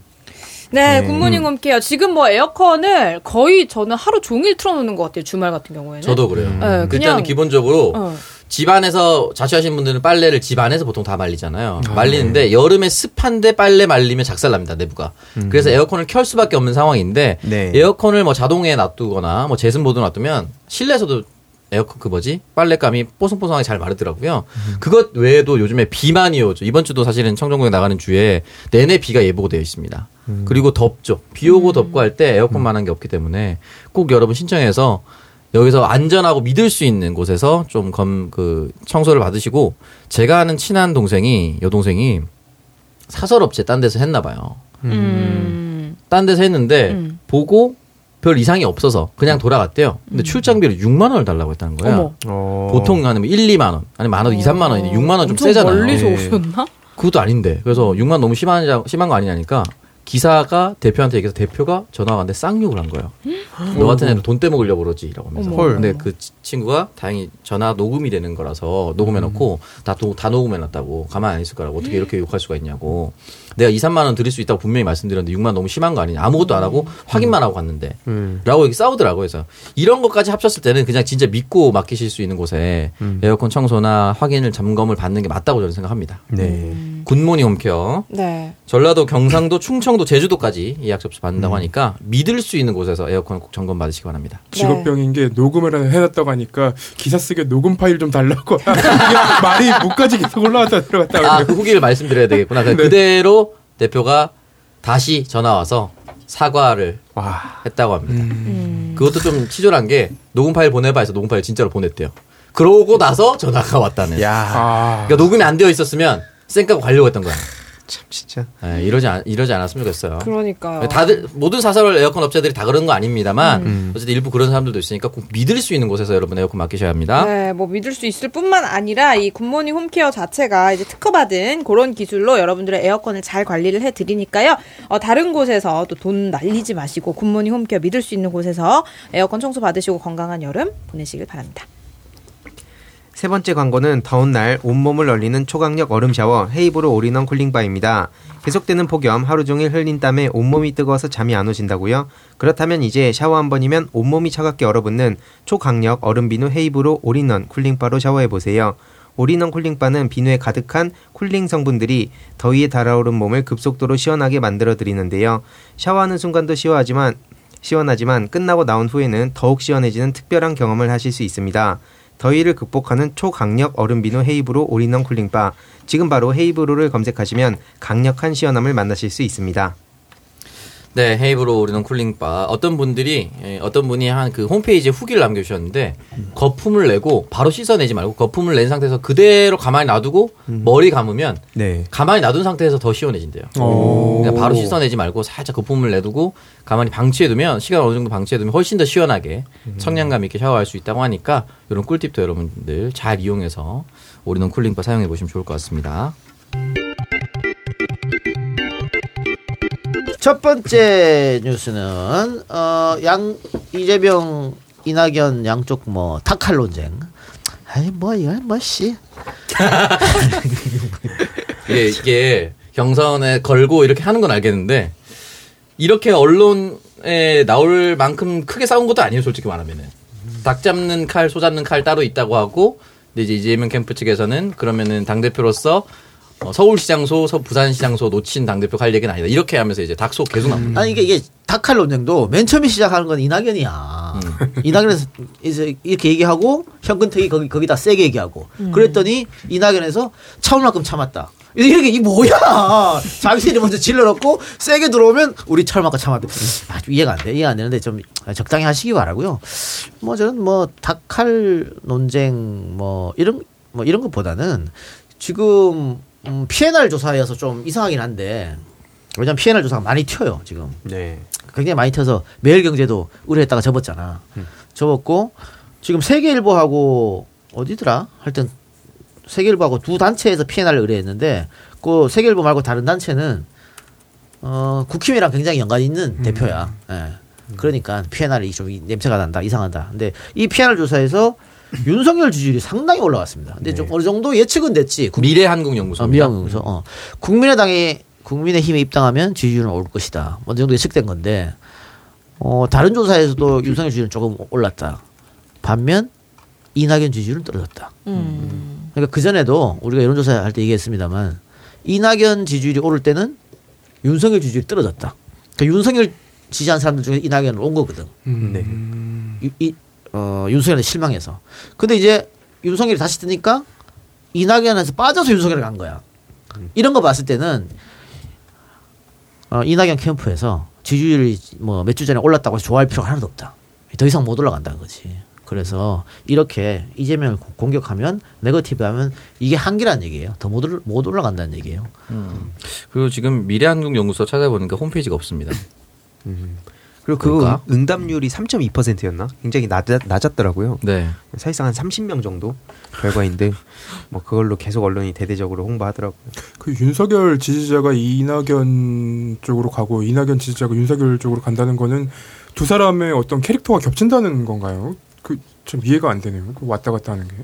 네, 굿모닝 홈케어. 지금 뭐 에어컨을 거의 저는 하루 종일 틀어놓는 것 같아요. 주말 같은 경우에는. 저도 그래요. 네, 일단은 그냥 기본적으로 어. 집 안에서 자취하시는 분들은 빨래를 집 안에서 보통 다 말리잖아요. 말리는데 여름에 습한데 빨래 말리면 작살납니다 내부가. 그래서 에어컨을 켤 수밖에 없는 상황인데 네. 에어컨을 뭐 자동에 놔두거나 뭐 제습 모드 놔두면 실내에서도 에어컨 그 뭐지 빨래감이 뽀송뽀송하게 잘 마르더라고요. 그것 외에도 요즘에 비만이 오죠. 이번 주도 사실은 청정구에 나가는 주에 내내 비가 예보되어 있습니다. 그리고 덥죠. 비 오고 덥고 할 때 에어컨만한 게 없기 때문에 꼭 여러분 신청해서 여기서 안전하고 믿을 수 있는 곳에서 좀 검 그 청소를 받으시고 제가 아는 친한 동생이 여동생이 사설 업체 딴 데서 했나 봐요. 음. 딴 데서 했는데 음. 보고 별 이상이 없어서 그냥 돌아갔대요. 근데 출장비를 6만 원을 달라고 했다는 거야. 어머. 어. 보통 한 1, 2만 원, 아니 많아도 2, 3만 원인데 6만 원 좀 세잖아요. 멀리서 예. 오셨나? 그것도 아닌데. 그래서 6만 너무 심한 심한 거 아니냐니까 기사가 대표한테 얘기해서 대표가 전화가 왔는데 쌍욕을 한 거예요. 너 같은 애는 돈 떼먹으려고 그러지라고 하면서. 헐. 근데 그 치- 친구가 다행히 전화 녹음이 되는 거라서 녹음해놓고 다, 도- 다 녹음해놨다고 가만 안 있을 거라고 어떻게 이렇게 욕할 수가 있냐고. 내가 2, 3만 원 드릴 수 있다고 분명히 말씀드렸는데 6만 원 너무 심한 거 아니냐. 아무것도 안 하고 확인만 하고 갔는데. 음. 라고 이렇게 싸우더라고요. 그래서 이런 것까지 합쳤을 때는 그냥 진짜 믿고 맡기실 수 있는 곳에 에어컨 청소나 확인을 점검을 받는 게 맞다고 저는 생각합니다. 네. 굿모닝 홈케어. 네. 전라도, 경상도, 충청도, 제주도까지 예약 접수 받는다고 하니까 믿을 수 있는 곳에서 에어컨 꼭 점검 받으시기 바랍니다. 직업병인 게 녹음을 해놨다고 하니까 기사 쓰게 녹음 파일 좀 달라고 말이 목까지 계속 올라왔다 들어갔다 아. 그 후기를 말씀드려야 되겠구나. 그냥 그대로 대표가 다시 전화 와서 사과를 와. 했다고 합니다. 음. 그것도 좀 치졸한 게 녹음 파일 보내봐 해서 녹음 파일 진짜로 보냈대요. 그러고 나서 전화가 왔다는. 야. 아, 그러니까 녹음이 안 되어 있었으면 쌩까고 가려고 했던 거야. 참 진짜. 예, 이러지 않, 이러지 않았으면 좋겠어요. 그러니까 다들 모든 사설 에어컨 업체들이 다 그런 거 아닙니다만 음. 어쨌든 일부 그런 사람들도 있으니까 꼭 믿을 수 있는 곳에서 여러분 에어컨 맡기셔야 합니다. 네, 뭐 믿을 수 있을 뿐만 아니라 이 굿모닝 홈케어 자체가 이제 특허받은 그런 기술로 여러분들의 에어컨을 잘 관리를 해 드리니까요. 어, 다른 곳에서 또 돈 날리지 마시고 굿모닝 홈케어 믿을 수 있는 곳에서 에어컨 청소 받으시고 건강한 여름 보내시길 바랍니다. 세 번째 광고는 더운 날 온몸을 얼리는 초강력 얼음 샤워 헤이브로 all-in-one cooling bar입니다. 계속되는 폭염 하루 종일 흘린 땀에 온몸이 뜨거워서 잠이 안 오신다고요? 그렇다면 이제 샤워 한 번이면 온몸이 차갑게 얼어붙는 초강력 얼음 비누 헤이브로 all-in-one cooling bar로 샤워해 보세요. all-in-one cooling bar는 비누에 가득한 cooling 성분들이 더위에 달아오른 몸을 급속도로 시원하게 만들어 드리는데요. 샤워하는 순간도 시원하지만 시원하지만 끝나고 나온 후에는 더욱 시원해지는 특별한 경험을 하실 수 있습니다. 더위를 극복하는 초강력 얼음 비누 헤이브로 all-in-one cooling bar. 지금 바로 헤이브로를 검색하시면 강력한 시원함을 만나실 수 있습니다. 네, 헤이브로 all-in-one cooling bar. 어떤 분들이 예, 어떤 분이 한 그 홈페이지에 후기를 남겨주셨는데 거품을 내고 바로 씻어내지 말고 거품을 낸 상태에서 그대로 가만히 놔두고 머리 감으면 네. 가만히 놔둔 상태에서 더 시원해진대요. 오. 그러니까 바로 씻어내지 말고 살짝 거품을 내두고 가만히 방치해두면 시간 어느 정도 방치해두면 훨씬 더 시원하게 청량감 있게 샤워할 수 있다고 하니까 이런 꿀팁도 여러분들 잘 이용해서 우리는 쿨링바 사용해 보시면 좋을 것 같습니다. 첫 번째 뉴스는 어, 양 이재명 이낙연 양쪽 뭐 타칼 논쟁. 아이 뭐 이거 뭐씨. 이게, 이게 경선에 걸고 이렇게 하는 건 알겠는데 이렇게 언론에 나올 만큼 크게 싸운 것도 아니에요 솔직히 말하면은 닭 잡는 칼, 소 잡는 칼 따로 있다고 하고 이제 이재명 캠프 측에서는 그러면은 당 대표로서 어, 서울시장소, 서 부산시장소 놓친 당 대표 갈 얘기는 아니다 이렇게 하면서 이제 닭소 계속 나옵니다. 아니 이게 이게 타칼 논쟁도 맨 처음에 시작하는 건 이낙연이야. 이낙연에서 이제 이렇게 얘기하고 현근택이 거기 거기다 세게 얘기하고 그랬더니 이낙연에서 참을 만큼 참았다. 이게 이 뭐야? 자기들이 먼저 질러놓고 세게 들어오면 우리 참을 만큼 참았다. 아, 좀 이해가 안 돼. 이해 안 되는데 좀 적당히 하시기 바라고요. 뭐 저는 뭐 닭칼 논쟁 뭐 이런 뭐 이런 것보다는 지금 음, 피해날 조사여서 좀 이상하긴 한데 왜냐면 피해날 조사가 많이 튀어요 지금. 네. 굉장히 많이 튀어서 매일경제도 의뢰했다가 접었잖아. 접었고 지금 세계일보하고 어디더라? 하여튼 세계일보하고 두 단체에서 피해날 의뢰했는데 그 세계일보 말고 다른 단체는 어 국힘이랑 굉장히 연관이 있는 대표야. 예. 그러니까 피해날이 좀 이- 냄새가 난다, 이상하다. 근데 이 피해날 조사에서 윤석열 지지율이 상당히 올라갔습니다. 근데 좀 어느 정도 예측은 됐지. 국- 미래한국연구소. 어, 미래한국연구소. 어. 국민의당이 국민의힘에 입당하면 지지율은 오를 것이다. 어느 정도 예측된 건데 어, 다른 조사에서도 윤석열 지지율은 조금 올랐다. 반면 이낙연 지지율은 떨어졌다. 음. 그러니까 그 전에도 우리가 여론조사 할 때 얘기했습니다만 이낙연 지지율이 오를 때는 윤석열 지지율이 떨어졌다. 그러니까 윤석열 지지한 사람들 중에 이낙연을 온 거거든. 네. 이, 이, 어, 윤석열에 실망해서. 근데 이제 윤석열이 다시 뜨니까 이낙연에서 빠져서 윤석열을 간 거야. 이런 거 봤을 때는 어, 이낙연 캠프에서 지지율이 뭐 몇 주 전에 올랐다고 해서 좋아할 필요가 하나도 없다. 더 이상 못 올라간다는 거지. 그래서 이렇게 이재명을 고- 공격하면 네거티브 하면 이게 한계라는 얘기예요. 더 못 못 올라간다는 얘기예요. 그리고 지금 미래한국연구소 찾아보니까 홈페이지가 없습니다. 그리고 그? 응- 응답률이 3.2%였나? 굉장히 낮, 낮았더라고요. 네. 사실상 한 30명 정도 결과인데 뭐 그걸로 계속 언론이 대대적으로 홍보하더라고요. 그 윤석열 지지자가 이낙연 쪽으로 가고 이낙연 지지자가 윤석열 쪽으로 간다는 거는 두 사람의 어떤 캐릭터가 겹친다는 건가요? 그 좀 이해가 안 되네요. 그 왔다 갔다 하는 게.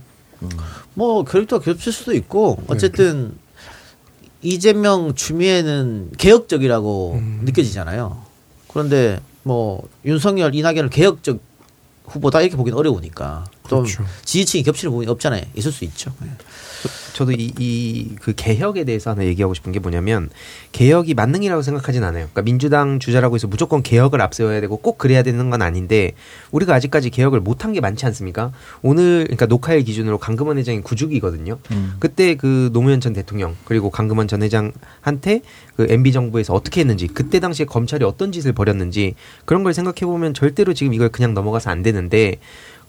뭐 캐릭터가 겹칠 수도 있고 어쨌든 이재명 추미애는 개혁적이라고 음. 느껴지잖아요. 그런데 뭐 윤석열, 이낙연을 개혁적 후보다 이렇게 보기는 어려우니까 좀 그렇죠. 지지층이 겹치는 부분이 없잖아요. 있을 수 있죠. 네. 저 도 이, 이, 그 개혁에 대해서 하나 얘기하고 싶은 게 뭐냐면, 개혁이 만능이라고 생각하진 않아요. 그러니까 민주당 주자라고 해서 무조건 개혁을 앞세워야 되고 꼭 그래야 되는 건 아닌데, 우리가 아직까지 개혁을 못한 게 많지 않습니까? 오늘, 그러니까 녹화일 기준으로 강금원 회장이 구주기거든요. 그때 그 노무현 전 대통령, 그리고 강금원 전 회장한테 그 MB정부에서 어떻게 했는지, 그때 당시에 검찰이 어떤 짓을 벌였는지, 그런 걸 생각해 보면 절대로 지금 이걸 그냥 넘어가서 안 되는데,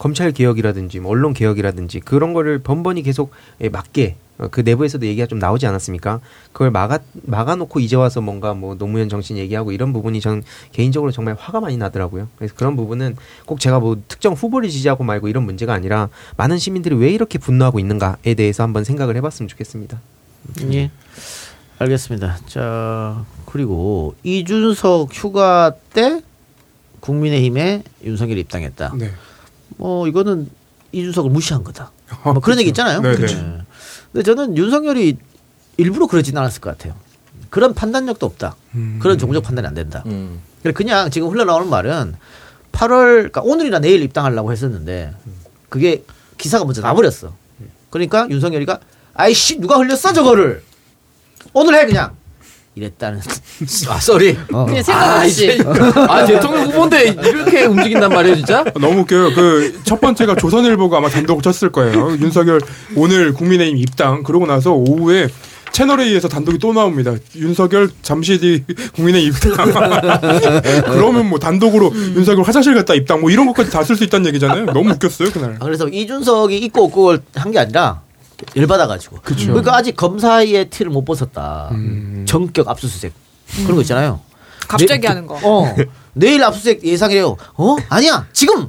검찰 개혁이라든지 뭐 언론 개혁이라든지 그런 거를 번번이 계속 예, 막게 어, 그 내부에서도 얘기가 좀 나오지 않았습니까? 그걸 막아 막아놓고 이제 와서 뭔가 뭐 노무현 정신 얘기하고 이런 부분이 전 개인적으로 정말 화가 많이 나더라고요. 그래서 그런 부분은 꼭 제가 뭐 특정 후보를 지지하고 말고 이런 문제가 아니라 많은 시민들이 왜 이렇게 분노하고 있는가에 대해서 한번 생각을 해봤으면 좋겠습니다. 예. 알겠습니다. 자, 그리고 이준석 휴가 때 국민의힘에 윤석열이 입당했다. 네. 뭐 이거는 이준석을 무시한 거다. 뭐 그런 얘기 있잖아요. 네. 근데 저는 윤석열이 일부러 그러지는 않았을 것 같아요. 그런 판단력도 없다. 음. 그런 정적 판단이 안 된다. 음. 그래 그냥 지금 흘러나오는 말은 8월 그러니까 오늘이나 내일 입당하려고 했었는데 그게 기사가 먼저 나버렸어. 그러니까 윤석열이가 아이씨 누가 흘렸어 저거를 오늘 해 그냥 이랬다는 아, 쏘리. 어. 그냥 생각 아, 없이. 이제, 아, 대통령 후보인데 이렇게 움직인단 말이에요, 진짜? 너무 웃겨요. 그 첫 번째가 조선일보가 아마 단독 쳤을 거예요. 윤석열 오늘 국민의힘 입당 그러고 나서 오후에 채널 A에서 단독이 또 나옵니다. 윤석열 잠시 뒤 국민의힘 입당. 그러면 뭐 단독으로 윤석열 화장실 갔다 입당 뭐 이런 것까지 다 쓸 수 있다는 얘기잖아요. 너무 웃겼어요 그날. 아, 그래서 이준석이 있고 없고 한 게 아니라 열받아가지고. 그쵸. 그러니까 아직 검사의 티를 못 벗었다. 음. 전격 압수수색 그런 거 있잖아요. 갑자기 내- 하는 거. 어 내일 압수수색 예상이래요. 어 아니야 지금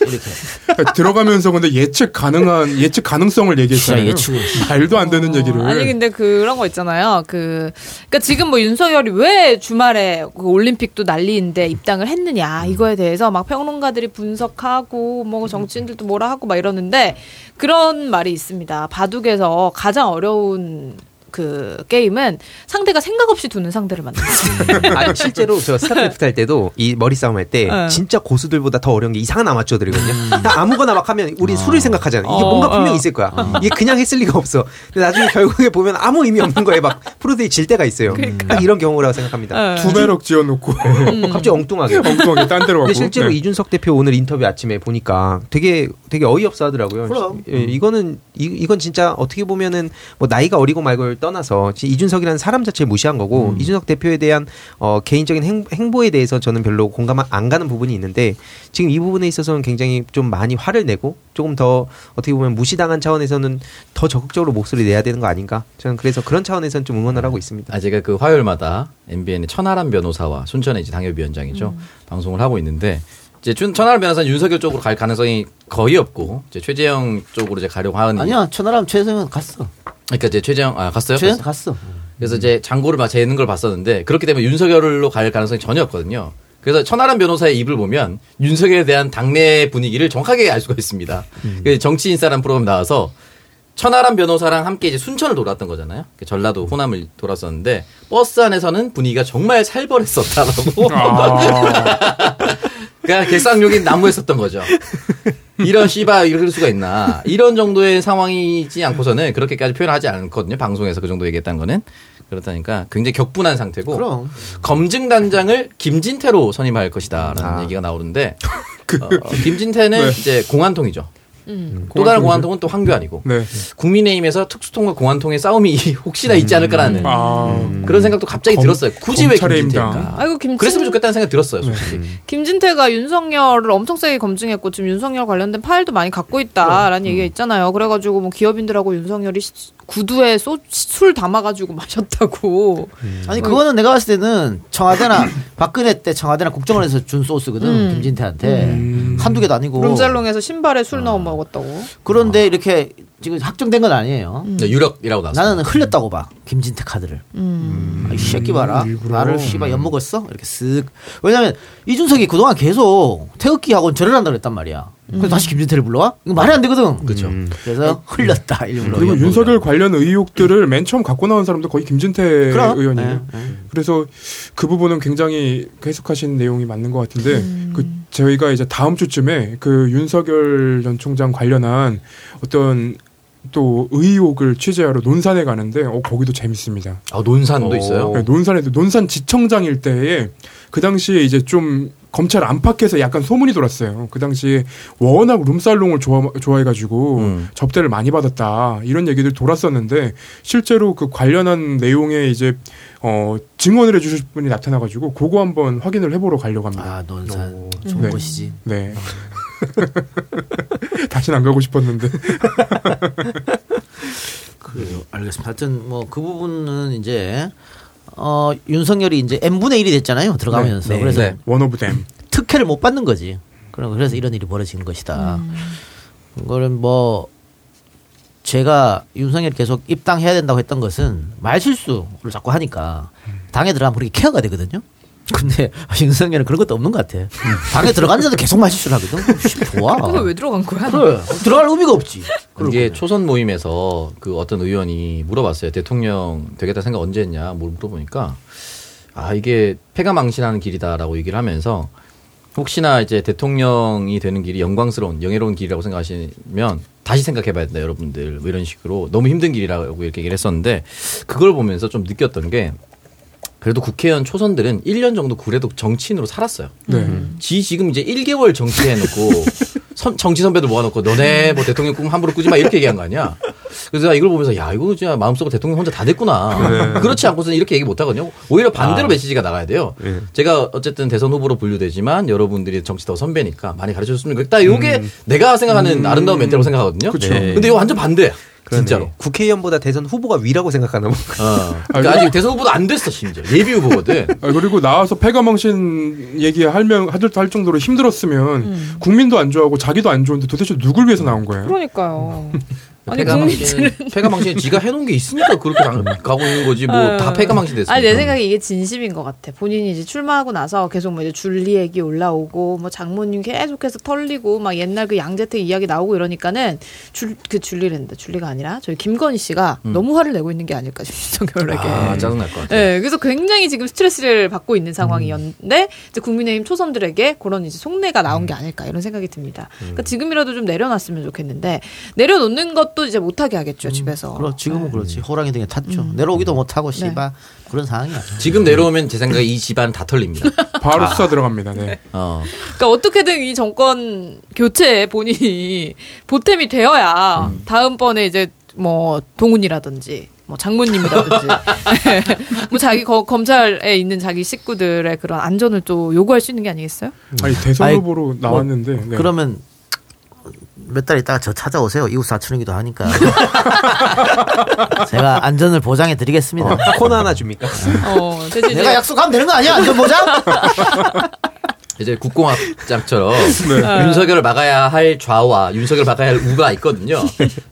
이렇게. 들어가면서 근데 예측 가능한 예측 가능성을 얘기했잖아요. 예측을. 말도 안 되는 얘기를. 아니 근데 그런 거 있잖아요. 그 그러니까 지금 뭐 윤석열이 왜 주말에 그 올림픽도 난리인데 입당을 했느냐 이거에 대해서 막 평론가들이 분석하고 뭐 정치인들도 뭐라 하고 막 이러는데 그런 말이 있습니다. 바둑에서 가장 어려운 그 게임은 상대가 생각 없이 두는 상대를 만나는 거예요. 아, 실제로 저 스타크래프트 할 때도 이 머리 싸움 할때 네. 진짜 고수들보다 더 어려운 게 이상한 아마추어들이거든요. 그냥 아무거나 막 하면 우리 수를 생각하잖아요. 이게 어, 뭔가 어. 분명히 있을 거야. 이게 그냥 했을 리가 없어. 근데 나중에 결국에 보면 아무 의미 없는 거에 막 프로들이 질 때가 있어요. 딱 이런 경우라고 생각합니다. 네. 두 barrack 지어놓고 갑자기 엉뚱하게. 엉뚱하게 딴 데로 가고. 실제로 네. 이준석 대표 오늘 인터뷰 아침에 보니까 되게 되게 어이없어 하더라고요. 그럼. 예, 이거는 이, 이건 진짜 어떻게 보면은 뭐 나이가 어리고 말고를 떠나서 지- 이준석이라는 사람 자체를 무시한 거고 이준석 대표에 대한 어, 개인적인 행, 행보에 대해서 저는 별로 공감 안 가는 부분이 있는데 지금 이 부분에 있어서는 굉장히 좀 많이 화를 내고 조금 더 어떻게 보면 무시당한 차원에서는 더 적극적으로 목소리 내야 되는 거 아닌가? 저는 그래서 그런 차원에서는 좀 응원을 하고 있습니다. 아, 제가 그 화요일마다 MBN의 천하람 변호사와 순천의 이제 당협위원장이죠. 방송을 하고 있는데 이제 춘- 천하람 변호사는 윤석열 쪽으로 갈 가능성이 거의 없고 이제 최재형 쪽으로 이제 가려고 하는 아니야 천하람 최승은 갔어. 그러니까 이제 최재형 아 갔어요? 그래서, 갔어. 그래서 이제 장고를 막 재는 걸 봤었는데 그렇기 때문에 윤석열로 갈 가능성이 전혀 없거든요. 그래서 천하람 변호사의 입을 보면 윤석열에 대한 당내 분위기를 정확하게 알 수가 있습니다. 그 정치인 사람 프로그램 나와서 천하람 변호사랑 함께 이제 순천을 돌았던 거잖아요. 그 전라도 호남을 돌았었는데 버스 안에서는 분위기가 정말 살벌했었다라고. 그러니까 개쌍욕이 난무했었던 거죠. 이런 씨바 이럴 수가 있나. 이런 정도의 상황이지 않고서는 그렇게까지 표현하지 않거든요. 방송에서 그 정도 얘기했다는 거는. 그렇다니까 굉장히 격분한 상태고 그럼. 검증 단장을 김진태로 선임할 것이다라는 아. 얘기가 나오는데 어, 김진태는 네. 이제 공안통이죠. 음. 또 다른 공안통은 또 황교안이고 네. 국민의힘에서 특수통과 공안통의 싸움이 혹시나 있지 않을까라는 아. 그런 생각도 갑자기 검- 들었어요. 굳이 왜 김진태인가? 아이고 김진 그랬으면 좋겠다는 생각 들었어요, 솔직히. 김진태가 윤석열을 엄청 세게 검증했고 지금 윤석열 관련된 파일도 많이 갖고 있다라는 얘기가 있잖아요. 그래가지고 뭐 기업인들하고 윤석열이 시- 구두에 소, 술 담아가지고 마셨다고. 아니 그거는 내가 봤을 때는 청와대나 박근혜 때 청와대나 국정원에서 준 소스거든 음. 김진태한테 음. 한두 개도 아니고 룸살롱에서 신발에 술 넣어 먹었다고. 그런데 이렇게 지금 확정된 건 아니에요. 네, 유력이라고 나왔어요. 나는 흘렸다고 봐 김진태 카드를. 음. 아, 이 새끼 봐라. 나를 씨발 엿 먹었어? 이렇게 쓱. 왜냐면 이준석이 그동안 계속 태극기 하고 절을 한다 그랬단 말이야. 그래서 다시 김진태를 불러와? 이거 말이 안 되거든. 그렇죠. 그래서 흘렸다 일부러. 그리고 엿 윤석열. 관련 의혹들을 맨 처음 갖고 나온 사람도 거의 김진태 그럼. 의원이에요. 네, 네. 그래서 그 부분은 굉장히 해석하신 내용이 맞는 것 같은데 음. 그 저희가 이제 다음 주쯤에 그 윤석열 전 총장 관련한 어떤 또 의혹을 취재하러 논산에 가는데 어 거기도 재밌습니다. 아, 논산도 오. 있어요. 네, 논산에도 논산 지청장일 때에 그 당시에 이제 좀 검찰 안팎에서 약간 소문이 돌았어요. 그 당시에 워낙 룸살롱을 좋아, 좋아해가지고 음. 접대를 많이 받았다 이런 얘기들 돌았었는데 실제로 그 관련한 내용에 이제 어 증언을 해주실 분이 나타나가지고 그거 한번 확인을 해보러 가려고 합니다. 아 논산 오. 좋은 네. 곳이지. 네. 다시는 안 가고 싶었는데. 그래요. 알겠습니다. 하여튼 뭐 그 부분은 이제 어 윤석열이 이제 n 분의 1이 됐잖아요. 들어가면서 네, 네. 그래서 네. one of them. 특혜를 못 받는 거지. 그럼 그래서 이런 일이 벌어진 것이다. 그거는 뭐 제가 윤석열이 계속 입당해야 된다고 했던 것은 말실수를 자꾸 하니까 당에 들어가면 그렇게 케어가 되거든요. 근데 윤석열은 그런 것도 없는 것 같아. 당에 들어갔는데도 계속 말실수를 하거든. 좋아. 그래서 왜 들어간 거야? 그래. 들어갈 의미가 없지. 이게 초선 모임에서 그 어떤 의원이 물어봤어요. 대통령 되겠다 생각 언제 했냐? 뭘 물어보니까 아 이게 패가 망신하는 길이다라고 얘기를 하면서 혹시나 이제 대통령이 되는 길이 영광스러운 영예로운 길이라고 생각하시면 다시 생각해봐야 된다 여러분들 뭐 이런 식으로 너무 힘든 길이라고 이렇게 얘기를 했었는데 그걸 보면서 좀 느꼈던 게 그래도 국회의원 초선들은 1년 정도 그래도 정치인으로 살았어요. 네. 지 지금 이제 1개월 정치해놓고 선- 정치 선배들 모아놓고 너네 뭐 대통령 꿈 함부로 꾸지 마 이렇게 얘기한 거 아니야. 그래서 내가 이걸 보면서 야 이거 진짜 마음속으로 대통령 혼자 다 됐구나. 그렇지 않고서는 이렇게 얘기 못 하거든요. 오히려 반대로 메시지가 나가야 돼요. 제가 어쨌든 대선 후보로 분류되지만 여러분들이 정치 더 선배니까 많이 가르쳐 줬으면 좋겠다. 요게 내가 생각하는 아름다운 멘트라고 생각하거든요. 그쵸. 네. 근데 이거 완전 반대야. 그러네. 진짜로. 국회의원보다 대선 후보가 위라고 생각하나 봐. 어. 그러니까 아직 대선 후보도 안 됐어 심지어 예비 후보거든. 아, 그리고 나와서 패가망신 얘기하면 할, 할 정도로 힘들었으면 국민도 안 좋아하고 자기도 안 좋은데 도대체 누굴 위해서 나온 거예요? 그러니까요. 아니 패가 망신, 국민들은 패가 망신, 지가 해놓은 게 있으니까 그렇게 당- 가고 있는 거지. 뭐 아유. 다 패가 망신 됐어. 아니 내 생각에 이게 진심인 것 같아. 본인이 이제 출마하고 나서 계속 뭐 이제 줄리 얘기 올라오고 뭐 장모님 계속해서 털리고 막 옛날 그 양재택 이야기 나오고 이러니까는 줄 그 줄리랜다 줄리가 아니라 저희 김건희 씨가 너무 화를 내고 있는 게 아닐까 싶어요. 윤석열에게. 아, 짜증날 것 같아. 네, 그래서 굉장히 지금 스트레스를 받고 있는 상황이었는데 이제 국민의힘 초선들에게 그런 이제 속내가 나온 게 아닐까 이런 생각이 듭니다. 그러니까 지금이라도 좀 내려놨으면 좋겠는데 내려놓는 것도 이제 못하게 하겠죠 집에서. 그렇 지금은 그렇지. 호랑이 등에 탔죠. 내려오기도 못하고 씨바 그런 상황이야. 지금 내려오면 제 생각에 이 집안 다 털립니다. 바로 수사 들어갑니다. 네. 어. 그러니까 어떻게든 이 정권 교체에 본인이 보탬이 되어야 다음번에 이제 뭐 동훈이라든지 뭐 장모님이라든지 뭐 자기 거- 검찰에 있는 자기 식구들의 그런 안전을 또 요구할 수 있는 게 아니겠어요? 아니 대선 후보로 나왔는데 네. 그러면 몇 달 있다가 저 찾아오세요. 이웃 사촌이기도 하니까. 제가 안전을 보장해 드리겠습니다. 코너 하나 줍니까? 어, 내가 약속하면 되는 거 아니야? 안전 보장? 이제 국공합장처럼 윤석열을 막아야 할 좌와 윤석열을 막아야 할 우가 있거든요.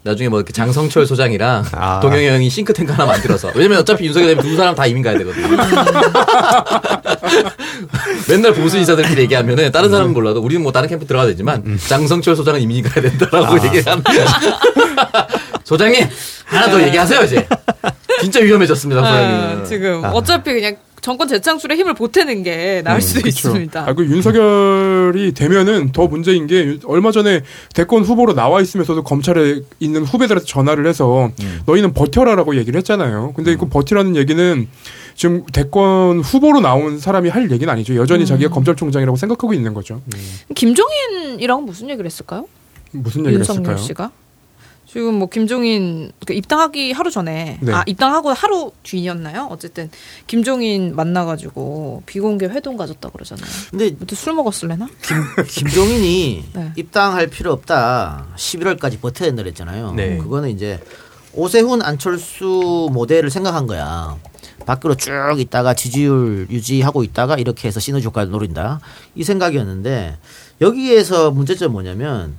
나중에 뭐 이렇게 장성철 소장이랑 아. 동영이 형이 싱크탱크 하나 만들어서 왜냐면 어차피 윤석열 되면 두 사람 다 이민 가야 되거든요. 맨날 보수 인사들끼리 얘기하면은 다른 사람은 몰라도 우리는 뭐 다른 캠프 들어가야 되지만 장성철 소장은 이민 가야 된다라고 얘기하는 소장님 하나 더 얘기하세요 이제 진짜 위험해졌습니다 아, 소장님. 지금 어차피 그냥 정권 재창출에 힘을 보태는 게 나을 수도 있습니다. 아, 그 윤석열이 되면은 더 문제인 게 유- 얼마 전에 대권 후보로 나와 있으면서도 검찰에 있는 후배들한테 전화를 해서 너희는 버텨라라고 얘기를 했잖아요. 근데 그 버티라는 얘기는 지금 대권 후보로 나온 사람이 할 얘기는 아니죠. 여전히 자기가 검찰총장이라고 생각하고 있는 거죠. 김종인이랑 무슨 얘기를 했을까요? 무슨 얘기를 윤석열 했을까요? 씨가 지금 뭐 김종인 그 입당하기 하루 전에 네. 아 입당하고 하루 뒤였나요? 어쨌든 김종인 만나가지고 비공개 회동 가졌다 그러잖아요. 근데 또술 먹었을래나? 김, 김종인이 네. 입당할 필요 없다. 11월까지 버텨야 된다 그랬잖아요. 네. 그거는 이제 오세훈 안철수 모델을 생각한 거야. 밖으로 쭉 있다가 지지율 유지하고 있다가 이렇게 해서 시너지 효과를 노린다. 이 생각이었는데 여기에서 문제점은 뭐냐면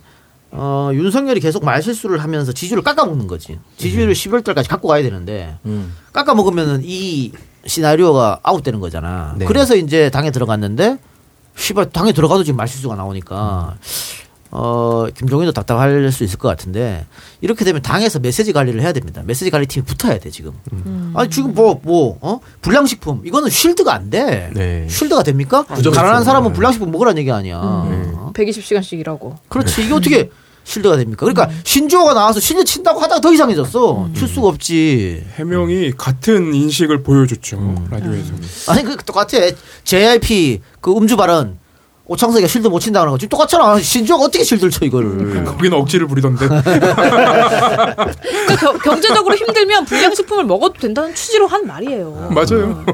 어, 윤석열이 계속 말실수를 하면서 지지율을 깎아먹는 거지. 지지율을 12월 달까지 갖고 가야 되는데 음. 깎아먹으면은 이 시나리오가 아웃되는 거잖아. 네. 그래서 이제 당에 들어갔는데 씨발 당에 들어가도 지금 말실수가 나오니까 어 김종인도 답답할 수 있을 것 같은데 이렇게 되면 당에서 메시지 관리를 해야 됩니다. 메시지 관리 팀이 붙어야 돼 지금. 아니 지금 뭐뭐 어? 불량식품 이거는 쉴드가 안 돼. 네. 쉴드가 됩니까? 가난한 사람은 불량식품 먹으라는 얘기 아니야. 어? 120시간씩 일하고. 그렇지 이게 어떻게 실드가 됩니까? 그러니까 신조어가 나와서 실드 친다고 하다가 더 이상해졌어. 칠 수가 없지. 해명이 같은 인식을 보여줬죠 라디오에서. 아니 그 똑같아. JYP 그 음주 발언 오창석이가 실드 못 친다는 거 지금 똑같잖아. 신조어가 어떻게 실드를 쳐 이거를. 거기는 억지를 부리던데. 그러니까 겨- 경제적으로 힘들면 불량식품을 먹어도 된다는 취지로 한 말이에요. 맞아요.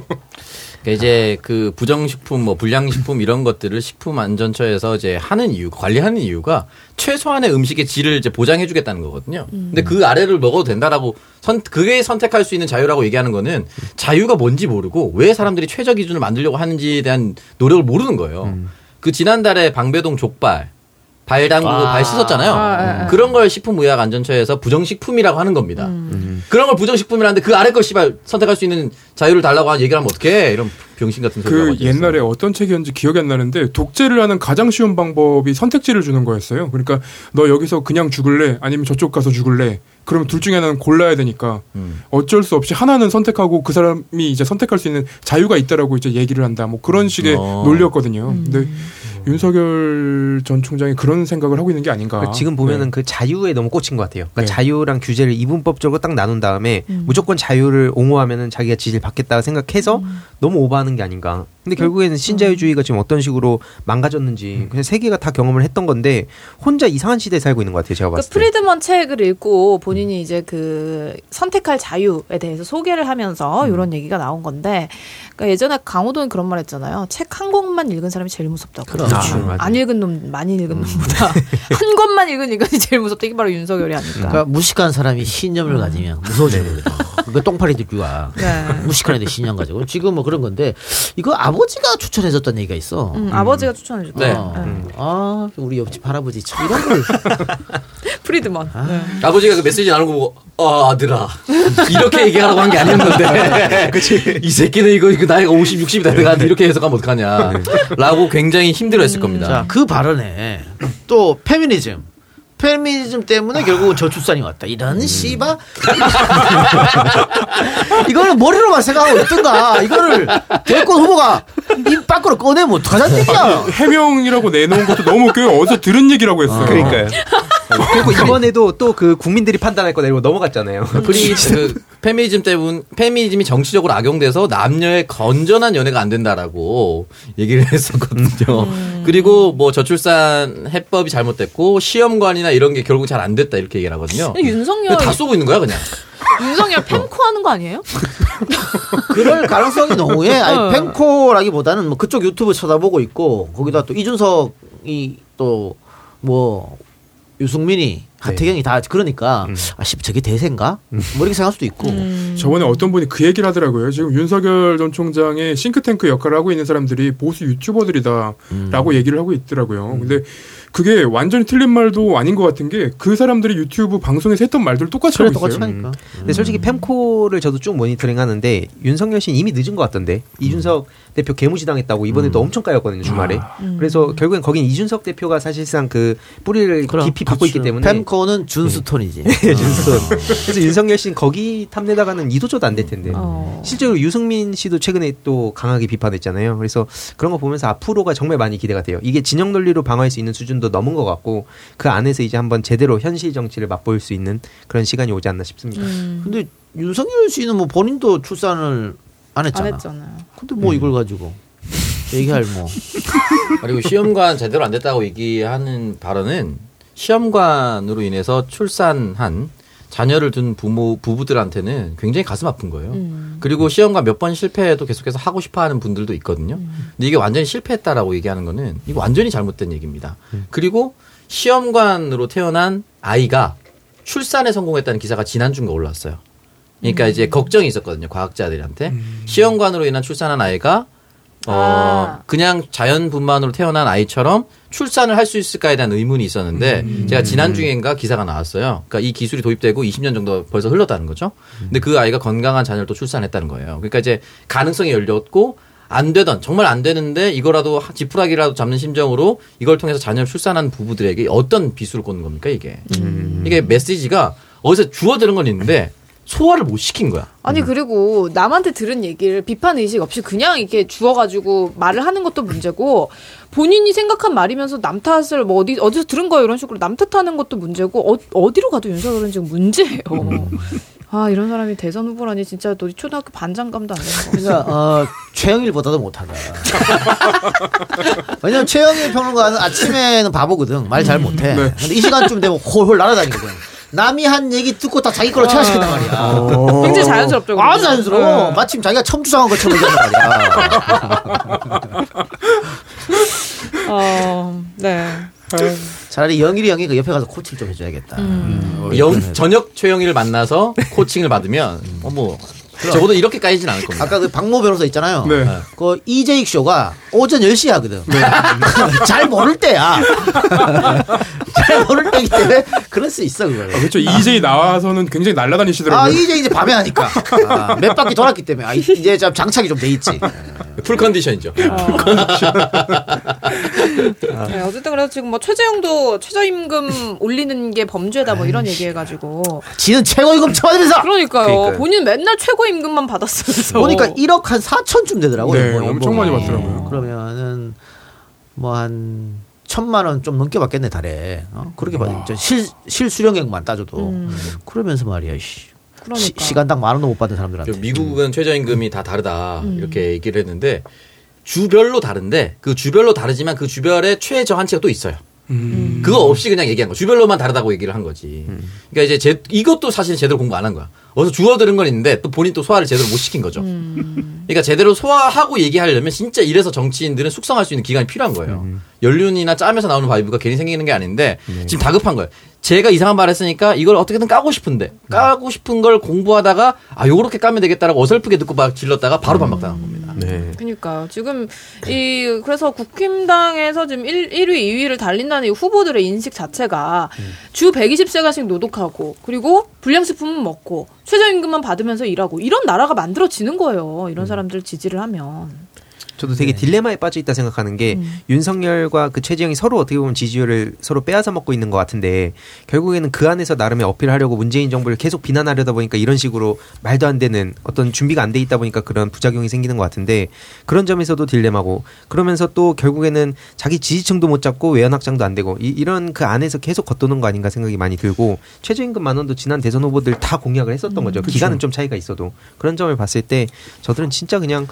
그러니까 이제 그 부정식품, 뭐 불량식품 이런 것들을 식품안전처에서 이제 하는 이유, 관리하는 이유가 최소한의 음식의 질을 이제 보장해주겠다는 거거든요. 근데 그 아래를 먹어도 된다라고 선 그게 선택할 수 있는 자유라고 얘기하는 거는 자유가 뭔지 모르고 왜 사람들이 최저 기준을 만들려고 하는지에 대한 노력을 모르는 거예요. 그 지난달에 방배동 족발 발 담그고 아. 발 씻었잖아요. 아, 아. 그런 걸 식품의약안전처에서 부정식품이라고 하는 겁니다. 음. 그런 걸 부정식품이라는데 그 아래 걸 씨발 선택할 수 있는 자유를 달라고 하는 얘기를 하면 어떡해? 이런 병신 같은 소리가 그. 옛날에 어떤 책이었는지 기억이 안 나는데 독재를 하는 가장 쉬운 방법이 선택지를 주는 거였어요. 그러니까 너 여기서 그냥 죽을래 아니면 저쪽 가서 죽을래. 그러면 둘 중에 하나는 골라야 되니까 음. 어쩔 수 없이 하나는 선택하고 그 사람이 이제 선택할 수 있는 자유가 있다라고 이제 얘기를 한다. 뭐 그런 식의 어. 논리였거든요. 근데 윤석열 전 총장이 그런 생각을 하고 있는 게 아닌가. 그러니까 지금 보면은 그 자유에 너무 꽂힌 것 같아요. 그러니까 네. 자유랑 규제를 이분법적으로 딱 나눈 다음에 무조건 자유를 옹호하면은 자기가 지지를 받겠다 생각해서 너무 오버하는 게 아닌가. 근데 결국에는 신자유주의가 지금 어떤 식으로 망가졌는지 그냥 세계가 다 경험을 했던 건데 혼자 이상한 시대에 살고 있는 것 같아요. 제가 그 봤을 때. 프리드먼 책을 읽고 본인이 이제 그 선택할 자유에 대해서 소개를 하면서 음. 이런 얘기가 나온 건데 그러니까 예전에 강호동이 그런 말 했잖아요. 책 한 권만 읽은 사람이 제일 무섭다고. 그렇죠. 아, 맞아요. 안 읽은 놈 많이 읽은 음. 놈보다 한 권만 읽은 인간이 제일 무섭다. 이게 바로 윤석열이 아닐까. 그러니까 무식한 사람이 신념을 가지면 무서워지는 거죠. 그 똥파리들과 네. 무식한 애들 신념 가지고 지금 뭐 그런 건데 이거 아 버지가 추천해줬던 얘기가 있어. 음, 아버지가 추천해 줬다. 네. 어. 아 우리 옆집 할아버지 참 이런 걸 프리드먼. 네. 아버지가 그 메시지 나누고 보고 어, 아들아 이렇게 얘기하라고 한 게 아니었는데 이 새끼는 이거, 이거 나이가 50, 60이 다 돼가는데 이렇게 해석하면 어떡하냐 라고 굉장히 힘들어했을 겁니다. 자, 그 발언에 또 페미니즘. 페미니즘 때문에 결국은 저출산이 왔다. 이런 씨바. 이거는 머리로만 생각하고 있든가. 이거를 대권 후보가 입 밖으로 꺼내면 어떡하자는 얘기야. 해명이라고 내놓은 것도 너무 웃겨요. 어디서 들은 얘기라고 했어요. 그러니까요. 그리고 이번에도 또 그 국민들이 판단할 거 내리고 넘어갔잖아요. 프리 그 페미니즘 때문 페미니즘이 정치적으로 악용돼서 남녀의 건전한 연애가 안 된다라고 얘기를 했었거든요. 그리고 뭐 저출산 해법이 잘못됐고 시험관이나 이런 게 결국 잘 안 됐다 이렇게 얘기를 하거든요. 근데 윤석열 다 쏘고 있는 거야 그냥. 윤석열 펜코 하는 거 아니에요? 그럴 가능성이 너무해. 어. 아니, 펜코라기보다는 뭐 그쪽 유튜브 쳐다보고 있고, 거기다 또 이준석이 또 뭐, 유승민이, 하태경이 다 그러니까, 아, 씨, 저게 대세인가? 뭐 이렇게 생각할 수도 있고. 저번에 어떤 분이 그 얘기를 하더라고요. 지금 윤석열 전 총장의 싱크탱크 역할을 하고 있는 사람들이 보수 유튜버들이다라고 얘기를 하고 있더라고요. 근데 그게 완전히 틀린 말도 아닌 것 같은 게 그 사람들이 유튜브 방송에서 했던 말들 똑같이 그래, 하고 똑같이 있어요. 하니까. 근데 솔직히 펜코를 저도 쭉 모니터링 하는데 윤석열 씨는 이미 늦은 것 같던데 이준석 대표 개무시당했다고 이번에도 엄청 까였거든요 주말에 그래서 결국엔 거긴 이준석 대표가 사실상 그 뿌리를 그럼, 깊이 받고 있기 그렇죠. 때문에 펜코는 준스톤이지. 예, 준선. 그래서 윤석열 씨는 거기 탐내다가는 이도저도 안 될 텐데. 어. 실제로 유승민 씨도 최근에 또 강하게 비판했잖아요. 그래서 그런 거 보면서 앞으로가 정말 많이 기대가 돼요. 이게 진영 논리로 방어할 수 있는 수준도 넘은 것 같고 그 안에서 이제 한번 제대로 현실 정치를 맛볼 수 있는 그런 시간이 오지 않나 싶습니다. 근데 윤석열 씨는 뭐 본인도 출산을 안 했잖아. 안 했잖아요. 근데 뭐 이걸 가지고 얘기할 뭐. 그리고 시험관 제대로 안 됐다고 얘기하는 발언은 시험관으로 인해서 출산한 자녀를 둔 부모 부부들한테는 굉장히 가슴 아픈 거예요. 음. 그리고 시험관 몇 번 실패해도 계속해서 하고 싶어하는 분들도 있거든요. 근데 이게 완전히 실패했다라고 얘기하는 거는 이거 완전히 잘못된 얘기입니다. 그리고 시험관으로 태어난 아이가 출산에 성공했다는 기사가 지난주인가 올라왔어요. 그러니까 이제 걱정이 있었거든요. 과학자들한테 시험관으로 인한 출산한 아이가 어 아. 그냥 자연 분만으로 태어난 아이처럼 출산을 할 수 있을까에 대한 의문이 있었는데 제가 지난 주인가 기사가 나왔어요. 그러니까 이 기술이 도입되고 20년 정도 벌써 흘렀다는 거죠. 근데 그 아이가 건강한 자녀를 또 출산했다는 거예요. 그러니까 이제 가능성이 열렸고 안 되던 정말 안 되는데 이거라도 하- 지푸라기라도 잡는 심정으로 이걸 통해서 자녀를 출산한 부부들에게 어떤 비수를 꽂는 겁니까 이게 이게 메시지가 어디서 주워들은 건 있는데 소화를 못 시킨 거야. 아니 그리고 남한테 들은 얘기를 비판 의식 없이 그냥 이렇게 주워가지고 말을 하는 것도 문제고 본인이 생각한 말이면서 남 탓을 뭐 어디 어디서 들은 거야 이런 식으로 남 탓하는 것도 문제고 어, 어디로 가도 윤석열은 지금 문제예요. 아 이런 사람이 대선 후보라니 진짜 너 초등학교 반장감도 안 되는 거. 그러니까 어, 최영일보다도 못하다. 왜냐면 최영일 평론가는 아침에는 바보거든. 말 잘 못해. 근데 이 시간쯤 되면 홀홀 날아다니거든. 남이 한 얘기 듣고 다 자기 걸로 채워시킨단 말이야. 어. 굉장히 자연스럽죠. 그러면. 아주 자연스러워. 네. 마침 자기가 처음 주장한 것처럼 얘기한단 말이야. 어, 네. 차라리 영일이 형이 그 옆에 가서 코치를 좀 해줘야겠다. 음. 영, 저녁 최영일을 만나서 코칭을 받으면 어뭐 적어도 이렇게 까이진 않을 겁니다. 아까 그 박모 변호사 있잖아요. 네. 그 이재익 쇼가 오전 10시에 하거든. 잘 모를 때야. 잘 모를 때이기 때문에 그럴 수 있어, 그걸. 아, 그렇죠. 이제 나와서는 굉장히 날아다니시더라고요. 아, 이제 이제 밤에 하니까. 아, 몇 바퀴 돌았기 때문에. 아, 이- 이제 좀 장착이 좀 돼 있지. 풀 컨디션이죠. 네, 어쨌든 그래서 지금 뭐 최저임도 최저임금 올리는 게 범죄다 뭐 이런 얘기해가지고 지는 최고임금 쳐받으면서! 그러니까요. 그러니까요. 본인 맨날 최고임금만 받았어요. 보니까 1억 한 4천쯤 되더라고요. 네, 뭐 엄청. 많이 받더라고요. 그러면은 뭐한 천만 원 좀 넘게 받겠네 달에. 어? 그렇게 받죠 실, 실수령액만 따져도. 그러면서 말이야. 씨. 그러니까. 시, 간당 만 원도 못 받는 사람들한테. 미국은 최저임금이 다 다르다 이렇게 얘기를 했는데 주별로 다른데 그 주별로 다르지만 그 주별의 최저 한치가 또 있어요. 음. 그거 없이 그냥 얘기한 거. 주별로만 다르다고 얘기를 한 거지. 그러니까 이제 제, 이것도 사실 제대로 공부 안 한 거야. 어디서 주워 들은 건 있는데 또 본인 또 소화를 제대로 못 시킨 거죠. 그러니까 제대로 소화하고 얘기하려면 진짜 이래서 정치인들은 숙성할 수 있는 기간이 필요한 거예요. 연륜이나 짬에서 나오는 vibe가 괜히 생기는 게 아닌데 지금 다급한 거예요. 제가 이상한 말 했으니까 이걸 어떻게든 까고 싶은데 까고 싶은 걸 공부하다가 아 요렇게 까면 되겠다라고 어설프게 듣고 막 질렀다가 바로 반박당한 겁니다. 네. 그러니까 지금 이 그래서 국힘당에서 지금 1, 1위, 2위를 달린다는 이 후보들의 인식 자체가 주 120세가씩 노동하고 그리고 불량식품은 먹고 최저임금만 받으면서 일하고 이런 나라가 만들어지는 거예요. 이런 사람들 지지를 하면. 저도 되게 딜레마에 빠져 있다 생각하는 게 윤석열과 그 최지영이 서로 어떻게 보면 지지율을 서로 빼앗아 먹고 있는 것 같은데 결국에는 그 안에서 나름의 어필하려고 문재인 정부를 계속 비난하려다 보니까 이런 식으로 말도 안 되는 어떤 준비가 안 돼 있다 보니까 그런 부작용이 생기는 것 같은데 그런 점에서도 딜레마고 그러면서 또 결국에는 자기 지지층도 못 잡고 외연 확장도 안 되고 이, 이런 그 안에서 계속 겉도는 거 아닌가 생각이 많이 들고 최저임금 만 원도 지난 대선 후보들 다 공약을 했었던 거죠. 기간은 좀 차이가 있어도. 그런 점을 봤을 때 저들은 진짜 그냥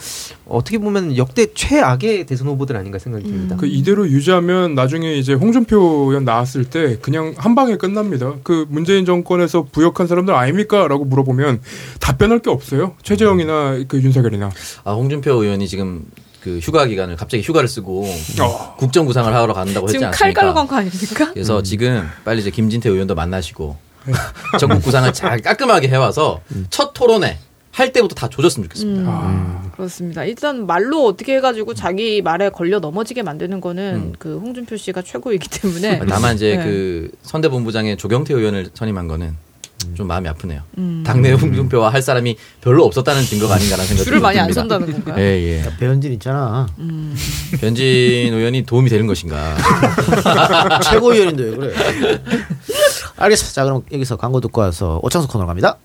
어떻게 보면 역대 최악의 대선 후보들 아닌가 생각이 듭니다. 그 이대로 유지하면 나중에 이제 홍준표 의원 나왔을 때 그냥 한 방에 끝납니다. 그 문재인 정권에서 부역한 사람들 아닙니까?라고 물어보면 답변할 게 없어요. 최재형이나 그 윤석열이나. 아 홍준표 의원이 지금 그 휴가 기간을 갑자기 휴가를 쓰고 어. 국정구상을 하러 간다고 했지 지금 않습니까? 칼 갈로 간 거 아닙니까? 그래서 지금 빨리 이제 김진태 의원도 만나시고 전국 구상을 잘 깔끔하게 해와서 첫 토론회 할 때부터 다 조졌으면 좋겠습니다. 아, 그렇습니다. 일단 말로 어떻게 해가지고 자기 말에 걸려 넘어지게 만드는 거는 그 홍준표 씨가 최고이기 때문에. 다만 이제 네. 그 선대본부장에 조경태 의원을 선임한 거는 좀 마음이 아프네요. 음. 당내 홍준표와 할 사람이 별로 없었다는 증거가 아닌가라는 생각이 줄을 많이 안 듭니다. 선다는 건가요? 예, 예. 배현진 있잖아. 변진 의원이 도움이 되는 것인가. 최고위원인데 왜 그래? 알겠어. 자, 그럼 여기서 광고 듣고 와서 오창석 코너로 갑니다.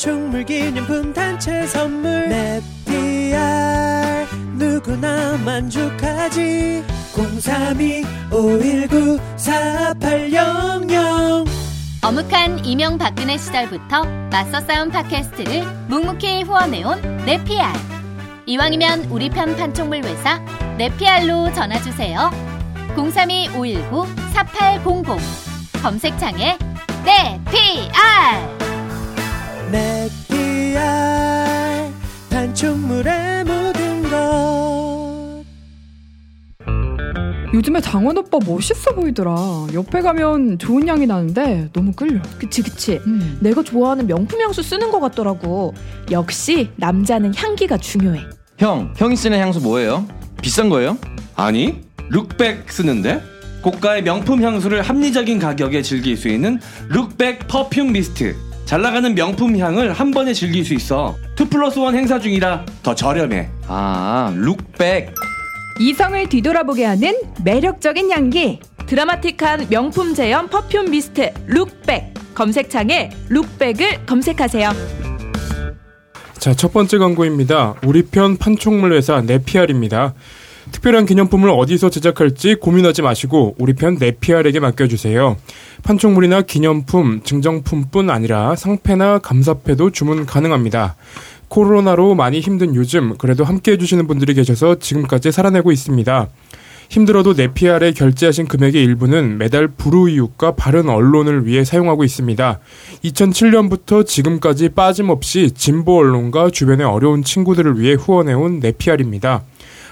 축물 기념품 단체 선물 넷피알 누구나 만족하지 032 519 4800 어묵한 이명 박근혜 시절부터 맞서 싸운 팟캐스트를 묵묵히 후원해온 네피알. 이왕이면 우리 편 판촉물 회사 네피알로 전화주세요. 032-519-4800 검색창에 네피알! 넷피알 판촉물의 모든 것 요즘에 장원 오빠 멋있어 보이더라. 옆에 가면 좋은 향이 나는데 너무 끌려. 그치 그치 음. 내가 좋아하는 명품 향수 쓰는 것 같더라고 역시 남자는 향기가 중요해 형, 형이 쓰는 향수 뭐예요? 비싼 거예요? 아니, 룩백 쓰는데? 고가의 명품 향수를 합리적인 가격에 즐길 수 있는 룩백 perfume mist. 잘 나가는 명품 향을 한 번에 즐길 수 있어. 2 플러스 1 행사 중이라 더 저렴해. 아, 룩백. 이성을 뒤돌아보게 하는 매력적인 향기 드라마틱한 명품 제형 perfume mist 룩백 검색창에 룩백을 검색하세요 자, 첫 번째 광고입니다. 우리 편 판촉물 회사 네피알입니다. 특별한 기념품을 어디서 제작할지 고민하지 마시고 우리 편 네피알에게 맡겨주세요. 판촉물이나 기념품, 증정품뿐 아니라 상패나 감사패도 주문 가능합니다. 코로나로 많이 힘든 요즘 그래도 함께 해주시는 분들이 계셔서 지금까지 살아내고 있습니다. 힘들어도 네피알에 결제하신 금액의 일부는 매달 불우이웃과 바른 언론을 위해 사용하고 있습니다. 2007년부터 지금까지 빠짐없이 진보 언론과 주변의 어려운 친구들을 위해 후원해온 네피알입니다.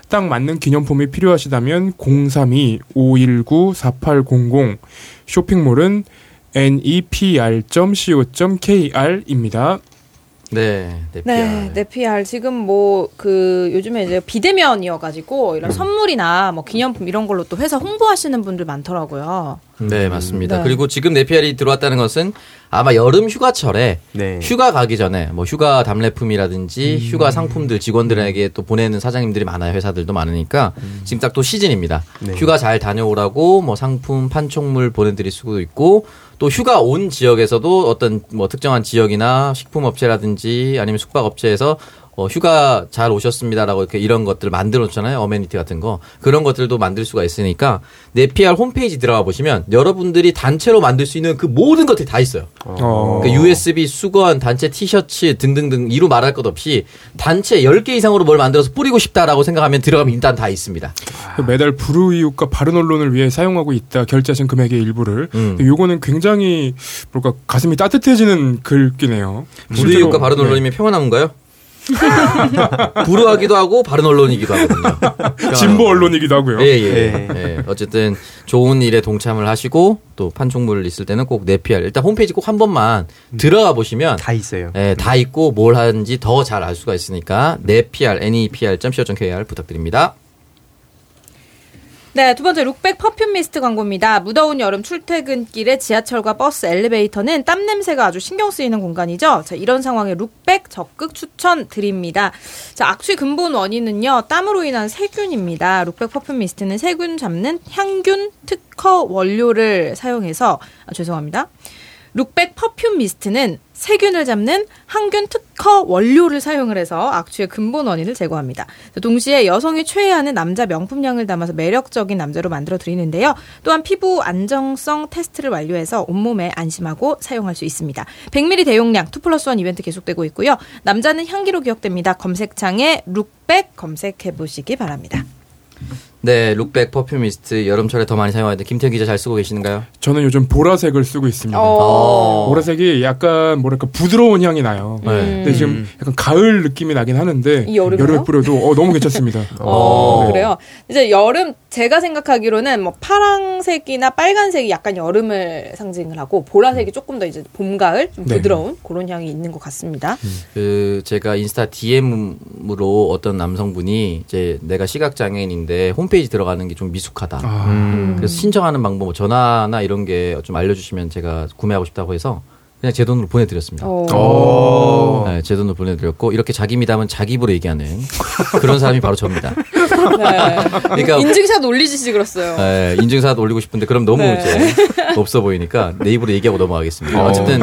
딱 맞는 기념품이 필요하시다면 032-519-4800 쇼핑몰은 nepr.co.kr입니다. 네, 네, 네피알 지금 뭐 그 요즘에 이제 비대면이어가지고 이런 선물이나 뭐 기념품 이런 걸로 또 회사 홍보하시는 분들 많더라고요. 네, 맞습니다. 네. 그리고 지금 네피알이 들어왔다는 것은 아마 여름 휴가철에 네. 휴가 가기 전에 뭐 휴가 답례품이라든지 음. 휴가 상품들 직원들에게 또 보내는 사장님들이 많아요. 회사들도 많으니까 지금 딱 또 시즌입니다. 네. 휴가 잘 다녀오라고 뭐 상품 판촉물 보내드릴 수도 있고 또 휴가 온 지역에서도 어떤 뭐 특정한 지역이나 식품 업체라든지 아니면 숙박 업체에서 어, 휴가 잘 오셨습니다라고 이렇게 이런 것들 만들어 놓잖아요. 어메니티 같은 거. 그런 것들도 만들 수가 있으니까 네피알 홈페이지 들어가 보시면 여러분들이 단체로 만들 수 있는 그 모든 것들이 다 있어요. 어. 그 USB 수건, 단체 티셔츠 등등등 이루 말할 것 없이 단체 10개 이상으로 뭘 만들어서 뿌리고 싶다라고 생각하면 들어가면 일단 다 있습니다. 그 매달 불우이웃과 바른 언론을 위해 사용하고 있다. 결제하신 금액의 일부를. 음. 요거는 굉장히 뭐랄까 가슴이 따뜻해지는 글귀네요. 실제로, 바른 네. 언론이면 평안한가요? 불우하기도 하고 바른 언론이기도 하거든요. 진보 언론이기도 하고요. 예, 예. 예. 어쨌든 좋은 일에 동참을 하시고 또 판촉물 있을 때는 꼭 네피알 일단 홈페이지 꼭 한 번만 들어가 보시면 다 있어요. 예, 다 있고 뭘 하는지 더 잘 알 수가 있으니까 nepr nepr.co.kr 부탁드립니다. 네, 두 번째 룩백 perfume mist 광고입니다. 무더운 여름 출퇴근길에 지하철과 버스, 엘리베이터는 땀 냄새가 아주 신경 쓰이는 공간이죠. 자, 이런 상황에 룩백 적극 추천드립니다. 자, 악취 근본 원인은요, 땀으로 인한 세균입니다. 룩백 perfume mist는 세균 잡는 향균 특허 원료를 사용해서, 아, 죄송합니다. 룩백 perfume mist는 세균을 잡는 항균 특허 원료를 사용을 해서 악취의 근본 원인을 제거합니다. 동시에 여성이 최애하는 남자 명품향을 담아서 매력적인 남자로 만들어 드리는데요. 또한 피부 안정성 테스트를 완료해서 온몸에 안심하고 사용할 수 있습니다. 100ml 대용량 2 플러스 1 이벤트 계속되고 있고요. 남자는 향기로 기억됩니다. 검색창에 룩백 검색해 보시기 바랍니다. 네, 룩백 perfume mist 여름철에 더 많이 사용하는데 김태현 기자 잘 쓰고 계시는가요? 저는 요즘 보라색을 쓰고 있습니다. 어. 보라색이 약간 뭐랄까 부드러운 향이 나요. 네. 근데 지금 약간 가을 느낌이 나긴 하는데 여름에요? 여름에 뿌려도 어, 너무 괜찮습니다. 어, 네. 그래요. 이제 여름 제가 생각하기로는 뭐 파랑색이나 빨간색이 약간 여름을 상징을 하고 보라색이 조금 더 이제 봄 가을 좀 네. 부드러운 그런 향이 있는 것 같습니다. 그 제가 인스타 DM으로 어떤 남성분이 이제 내가 시각 장애인인데 홈 페이지 들어가는 게 좀 미숙하다. 음. 그래서 신청하는 방법, 뭐 전화나 이런 게 좀 알려주시면 제가 구매하고 싶다고 해서 그냥 제 돈으로 보내드렸습니다. 네, 제 돈으로 보내드렸고 이렇게 자기 미담은 자기 입으로 얘기하는 그런 사람이 바로 접니다. 네. 그러니까 인증샷 올리듯이 그렇어요. 네, 인증샷 올리고 싶은데 그럼 너무 네. 이제 없어 보이니까 내 입으로 얘기하고 넘어가겠습니다. 어. 어쨌든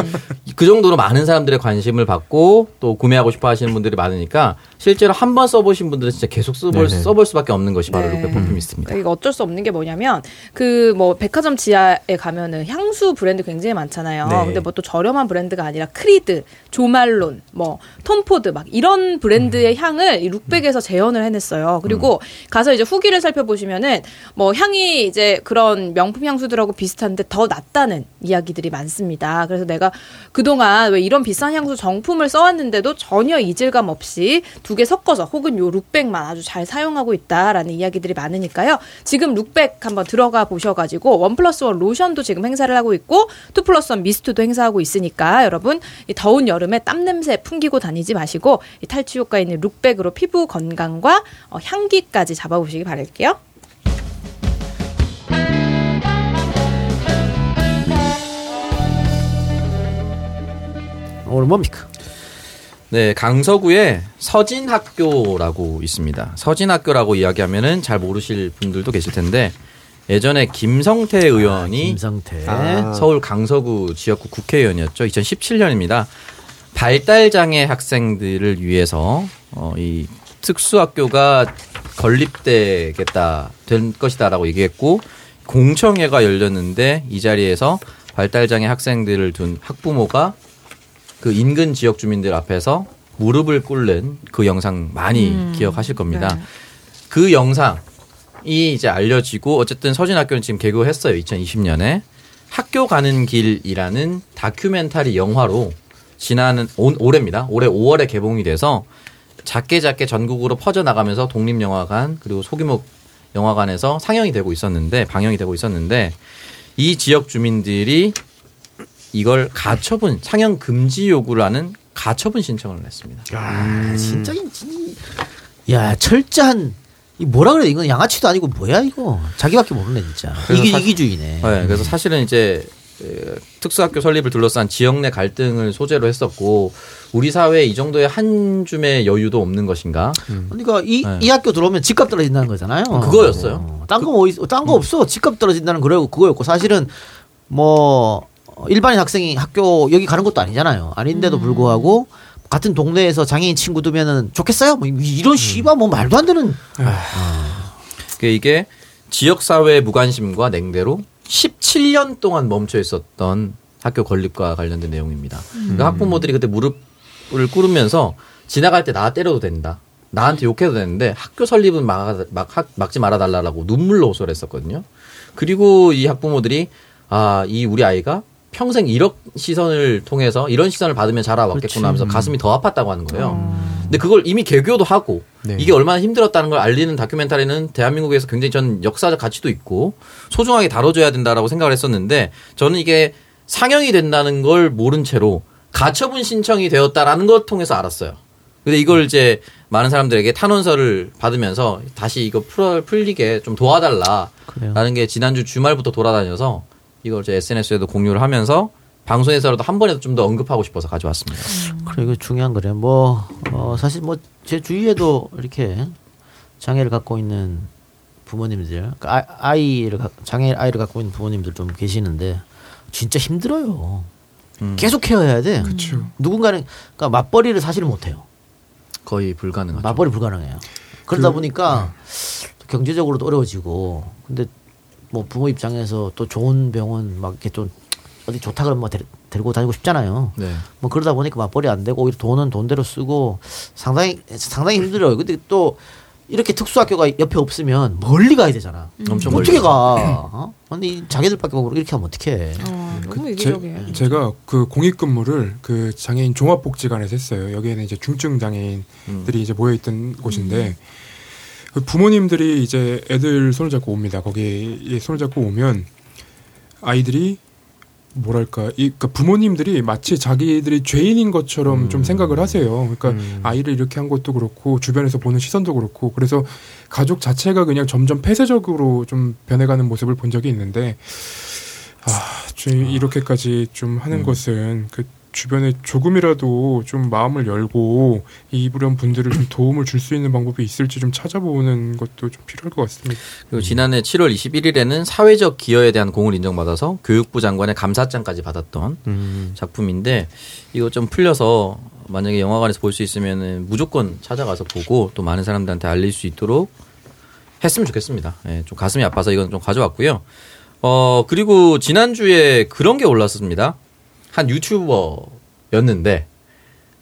그 정도로 많은 사람들의 관심을 받고 또 구매하고 싶어 하시는 분들이 많으니까 실제로 한 번 써보신 분들은 진짜 계속 써볼, 네네. 써볼 수밖에 없는 것이 바로 네. 룩백 퍼퓸미스트입니다. 이거 어쩔 수 없는 게 뭐냐면 그 뭐 백화점 지하에 가면은 향수 브랜드 굉장히 많잖아요. 네. 근데 뭐 또 저렴 한 브랜드가 아니라 크리드, 조말론, 뭐 톰포드 막 이런 브랜드의 향을 이 룩백에서 재현을 해냈어요. 그리고 가서 이제 후기를 살펴보시면은 뭐 향이 이제 그런 명품 향수들하고 비슷한데 더 낫다는 이야기들이 많습니다. 그래서 내가 그동안 왜 이런 비싼 향수 정품을 써왔는데도 전혀 이질감 없이 두 개 섞어서 혹은 요 룩백만 아주 잘 사용하고 있다라는 이야기들이 많으니까요. 지금 룩백 한번 들어가 보셔가지고 one plus one 로션도 지금 행사를 하고 있고 two plus one mist도 행사하고 있 으니까 여러분 이 더운 여름에 땀 냄새 풍기고 다니지 마시고 이 탈취 효과 있는 룩백으로 피부 건강과 어, 향기까지 잡아보시기 바랄게요. 오늘 뭡니까? 네, 강서구에 서진학교라고 있습니다. 서진학교라고 이야기하면은 잘 모르실 분들도 계실 텐데 예전에 김성태 의원이 김성태. 아. 서울 강서구 지역구 국회의원이었죠. 2017년입니다. 발달장애 학생들을 위해서 어, 이 특수학교가 건립되겠다 될 것이다라고 얘기했고 공청회가 열렸는데 이 자리에서 발달장애 학생들을 둔 학부모가 그 인근 지역 주민들 앞에서 무릎을 꿇는 그 영상 많이 음, 기억하실 겁니다. 네. 그 영상 이제 알려지고 어쨌든 서진학교는 지금 개교했어요. 2020년에 학교 가는 길이라는 다큐멘터리 영화로 지난 온- 올해입니다. 올해 5월에 개봉이 돼서 작게 작게 전국으로 퍼져 나가면서 독립영화관 그리고 소규모 영화관에서 상영이 되고 있었는데 방영이 되고 있었는데 이 지역 주민들이 이걸 가처분 상영 금지 요구를 하는 가처분 신청을 냈습니다. 야, 진짜 이- 이- 야 철저한 이 뭐라 그래 이건 양아치도 아니고 뭐야 이거 자기밖에 모르네 진짜 이기 사- 이기주의네. 네, 그래서 사실은 이제 에, 특수학교 설립을 둘러싼 지역 내 갈등을 소재로 했었고 우리 사회에 이 정도의 한 줌의 여유도 없는 것인가? 그러니까 이, 네. 이 학교 들어오면 집값 떨어진다는 거잖아요. 그거였어요. 딴거 뭐, 있- 딴거 없어. 집값 떨어진다는 그래 그거였고 사실은 뭐 일반인 학생이 학교 여기 가는 것도 아니잖아요. 아닌데도 불구하고 같은 동네에서 장애인 친구 두면은 좋겠어요? 뭐 이런 씨발 뭐 말도 안 되는. 그 이게 지역 사회의 무관심과 냉대로 17년 동안 멈춰 있었던 학교 건립과 관련된 내용입니다. 그 학부모들이 그때 무릎을 꿇으면서 지나갈 때 나 때려도 된다. 나한테 욕해도 되는데 학교 설립은 막, 막, 학- 막지 말아달라고 눈물로 호소했었거든요. 그리고 이 학부모들이 아, 이 우리 아이가 평생 이런 시선을 통해서 이런 시선을 받으면 자라왔겠구나 하면서 가슴이 더 아팠다고 하는 거예요. 근데 그걸 이미 개교도 하고 네. 이게 얼마나 힘들었다는 걸 알리는 다큐멘터리는 대한민국에서 굉장히 전 역사적 가치도 있고 소중하게 다뤄줘야 된다라고 생각을 했었는데 저는 이게 상영이 된다는 걸 모른 채로 가처분 신청이 되었다라는 걸 통해서 알았어요. 근데 이걸 이제 많은 사람들에게 탄원서를 받으면서 다시 이거 풀어, 풀리게 좀 도와달라라는 게 지난주 주말부터 돌아다녀서 이걸 제 SNS에도 공유를 하면서 방송에서라도 한 번이라도 좀 더 언급하고 싶어서 가져왔습니다. 그래 이거 중요한 거래. 뭐 어, 사실 뭐 제 주위에도 이렇게 장애를 갖고 있는 부모님들, 그러니까 아, 아이를 가- 장애 아이를 갖고 있는 부모님들 좀 계시는데 진짜 힘들어요. 계속 케어해야 돼. 그렇죠. 누군가는 그러니까 맞벌이를 사실은 못 해요. 거의 불가능하죠. 맞벌이 불가능해요. 그러다 그- 보니까 또 경제적으로도 어려워지고 근데 뭐 부모 입장에서 또 좋은 병원 막 이렇게 좀 어디 좋다 그러면 뭐 데, 데리고 다니고 싶잖아요. 네. 뭐 그러다 보니까 맞벌이 안 되고 오히려 돈은 돈대로 쓰고 상당히 상당히 힘들어요. 근데 또 이렇게 특수학교가 옆에 없으면 멀리 가야 되잖아. 엄청 어떻게 멀리 가? 어? 근데 이 자기들밖에 모르고 이렇게 하면 어떡해? 너무 제, 이기적이에요. 제 가 그 공익근무를 그 장애인 종합복지관에서 했어요. 여기에는 이제 중증 장애인들이 이제 모여 있던 곳인데 그 부모님들이 이제 애들 손을 잡고 옵니다. 거기에 손을 잡고 오면 아이들이 뭐랄까 이 그러니까 부모님들이 마치 자기들이 죄인인 것처럼 좀 생각을 하세요. 그러니까 아이를 이렇게 한 것도 그렇고 주변에서 보는 시선도 그렇고 그래서 가족 자체가 그냥 점점 폐쇄적으로 좀 변해가는 모습을 본 적이 있는데 아, 좀 이렇게까지 좀 하는 것은 그 주변에 조금이라도 좀 마음을 열고 이 이런 분들을 좀 도움을 줄 수 있는 방법이 있을지 좀 찾아보는 것도 좀 필요할 것 같습니다. 그리고 지난해 7월 21일에는 사회적 기여에 대한 공을 인정받아서 교육부 장관의 감사장까지 받았던 작품인데 이거 좀 풀려서 만약에 영화관에서 볼 수 있으면 무조건 찾아가서 보고 또 많은 사람들한테 알릴 수 있도록 했으면 좋겠습니다. 예, 좀 가슴이 아파서 이건 좀 가져왔고요. 어 그리고 지난주에 그런 게 올랐습니다. 한 유튜버였는데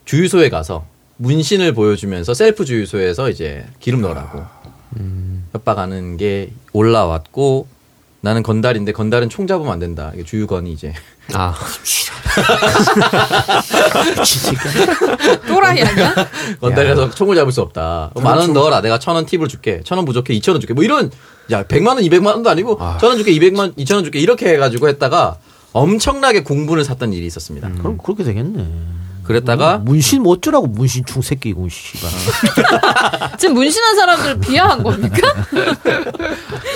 주유소에 가서 문신을 보여주면서 셀프 주유소에서 이제 기름 넣으라고 협박하는 게 올라왔고 나는 건달인데 건달은 총 잡으면 안 된다. 이게 주유건이 이제 아 또라이 아니야? 건달에서 총을 잡을 수 없다. 만 원 넣어라. 내가 천 원 팁을 줄게. 천 원 부족해. 이천 원 줄게. 뭐 이런 야 백만 원, 이백만 원도 아니고 천 원 줄게, 이백만, 이천 원 줄게 이렇게 해가지고 했다가 엄청나게 공분을 샀던 일이 있었습니다. 그럼 그렇게 되겠네. 그랬다가 문신 뭐 어쩌라고 문신 충 새끼고 씨발. 지금 문신한 사람들 비하한 겁니까?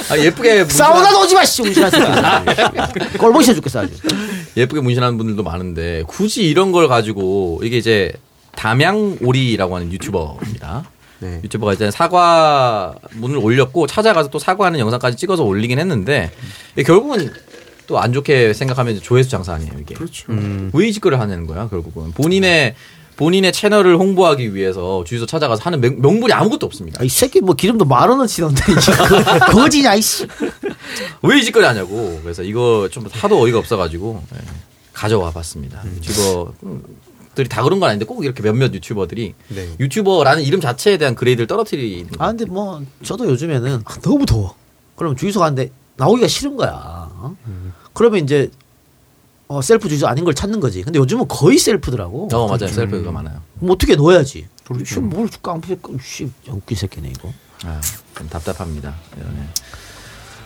아, 예쁘게 문신한- 사우나도 오지 마 씨. 문신한 새끼. 꼴보기 죽겠어 아주. 예쁘게 문신하는 분들도 많은데 굳이 이런 걸 가지고 이게 이제 담양오리라고 하는 유튜버입니다. 네. 유튜버가 이제 사과문을 올렸고 찾아가서 또 사과하는 영상까지 찍어서 올리긴 했는데 결국은 또 안 좋게 생각하면 조회수 장사 아니에요 이게. 그렇죠. 왜이 짓거리를 하는 거야 결국은 본인의 본인의 채널을 홍보하기 위해서 주유소 찾아가서 하는 명, 명분이 아무것도 없습니다. 아, 이 새끼 뭐 기름도 만 원을 치던데 거지냐 이씨. 왜 이 짓거리 하냐고. 그래서 이거 좀 하도 어이가 없어가지고 예, 가져와 봤습니다. 음. 유튜버 음, 유튜버 들이 다 그런 건 아닌데 꼭 이렇게 몇몇 유튜버들이 네. 유튜버라는 이름 자체에 대한 그레이드를 떨어뜨리는 아 근데 뭐 저도 요즘에는 아, 너무 더워. 그러면 주유소 가는데 나오기가 싫은 거야. 어? 그러면 이제 어, 셀프 주유소 아닌 걸 찾는 거지. 근데 요즘은 거의 셀프더라고. 어 맞아요 셀프가 많아요. 그럼 어떻게 넣어야지. 씨, 뭘 깡패 씨 웃긴 새끼네 이거. 아, 좀 답답합니다. 네.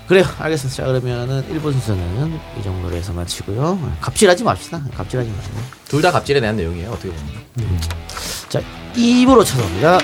그래요. 알겠습니다. 자 그러면은 1번 순서는 이 정도로 해서 마치고요. 갑질하지 맙시다. 갑질하지 마시고. 둘 다 갑질에 대한 내용이에요 어떻게 보면. 자 2부로 찾아옵니다.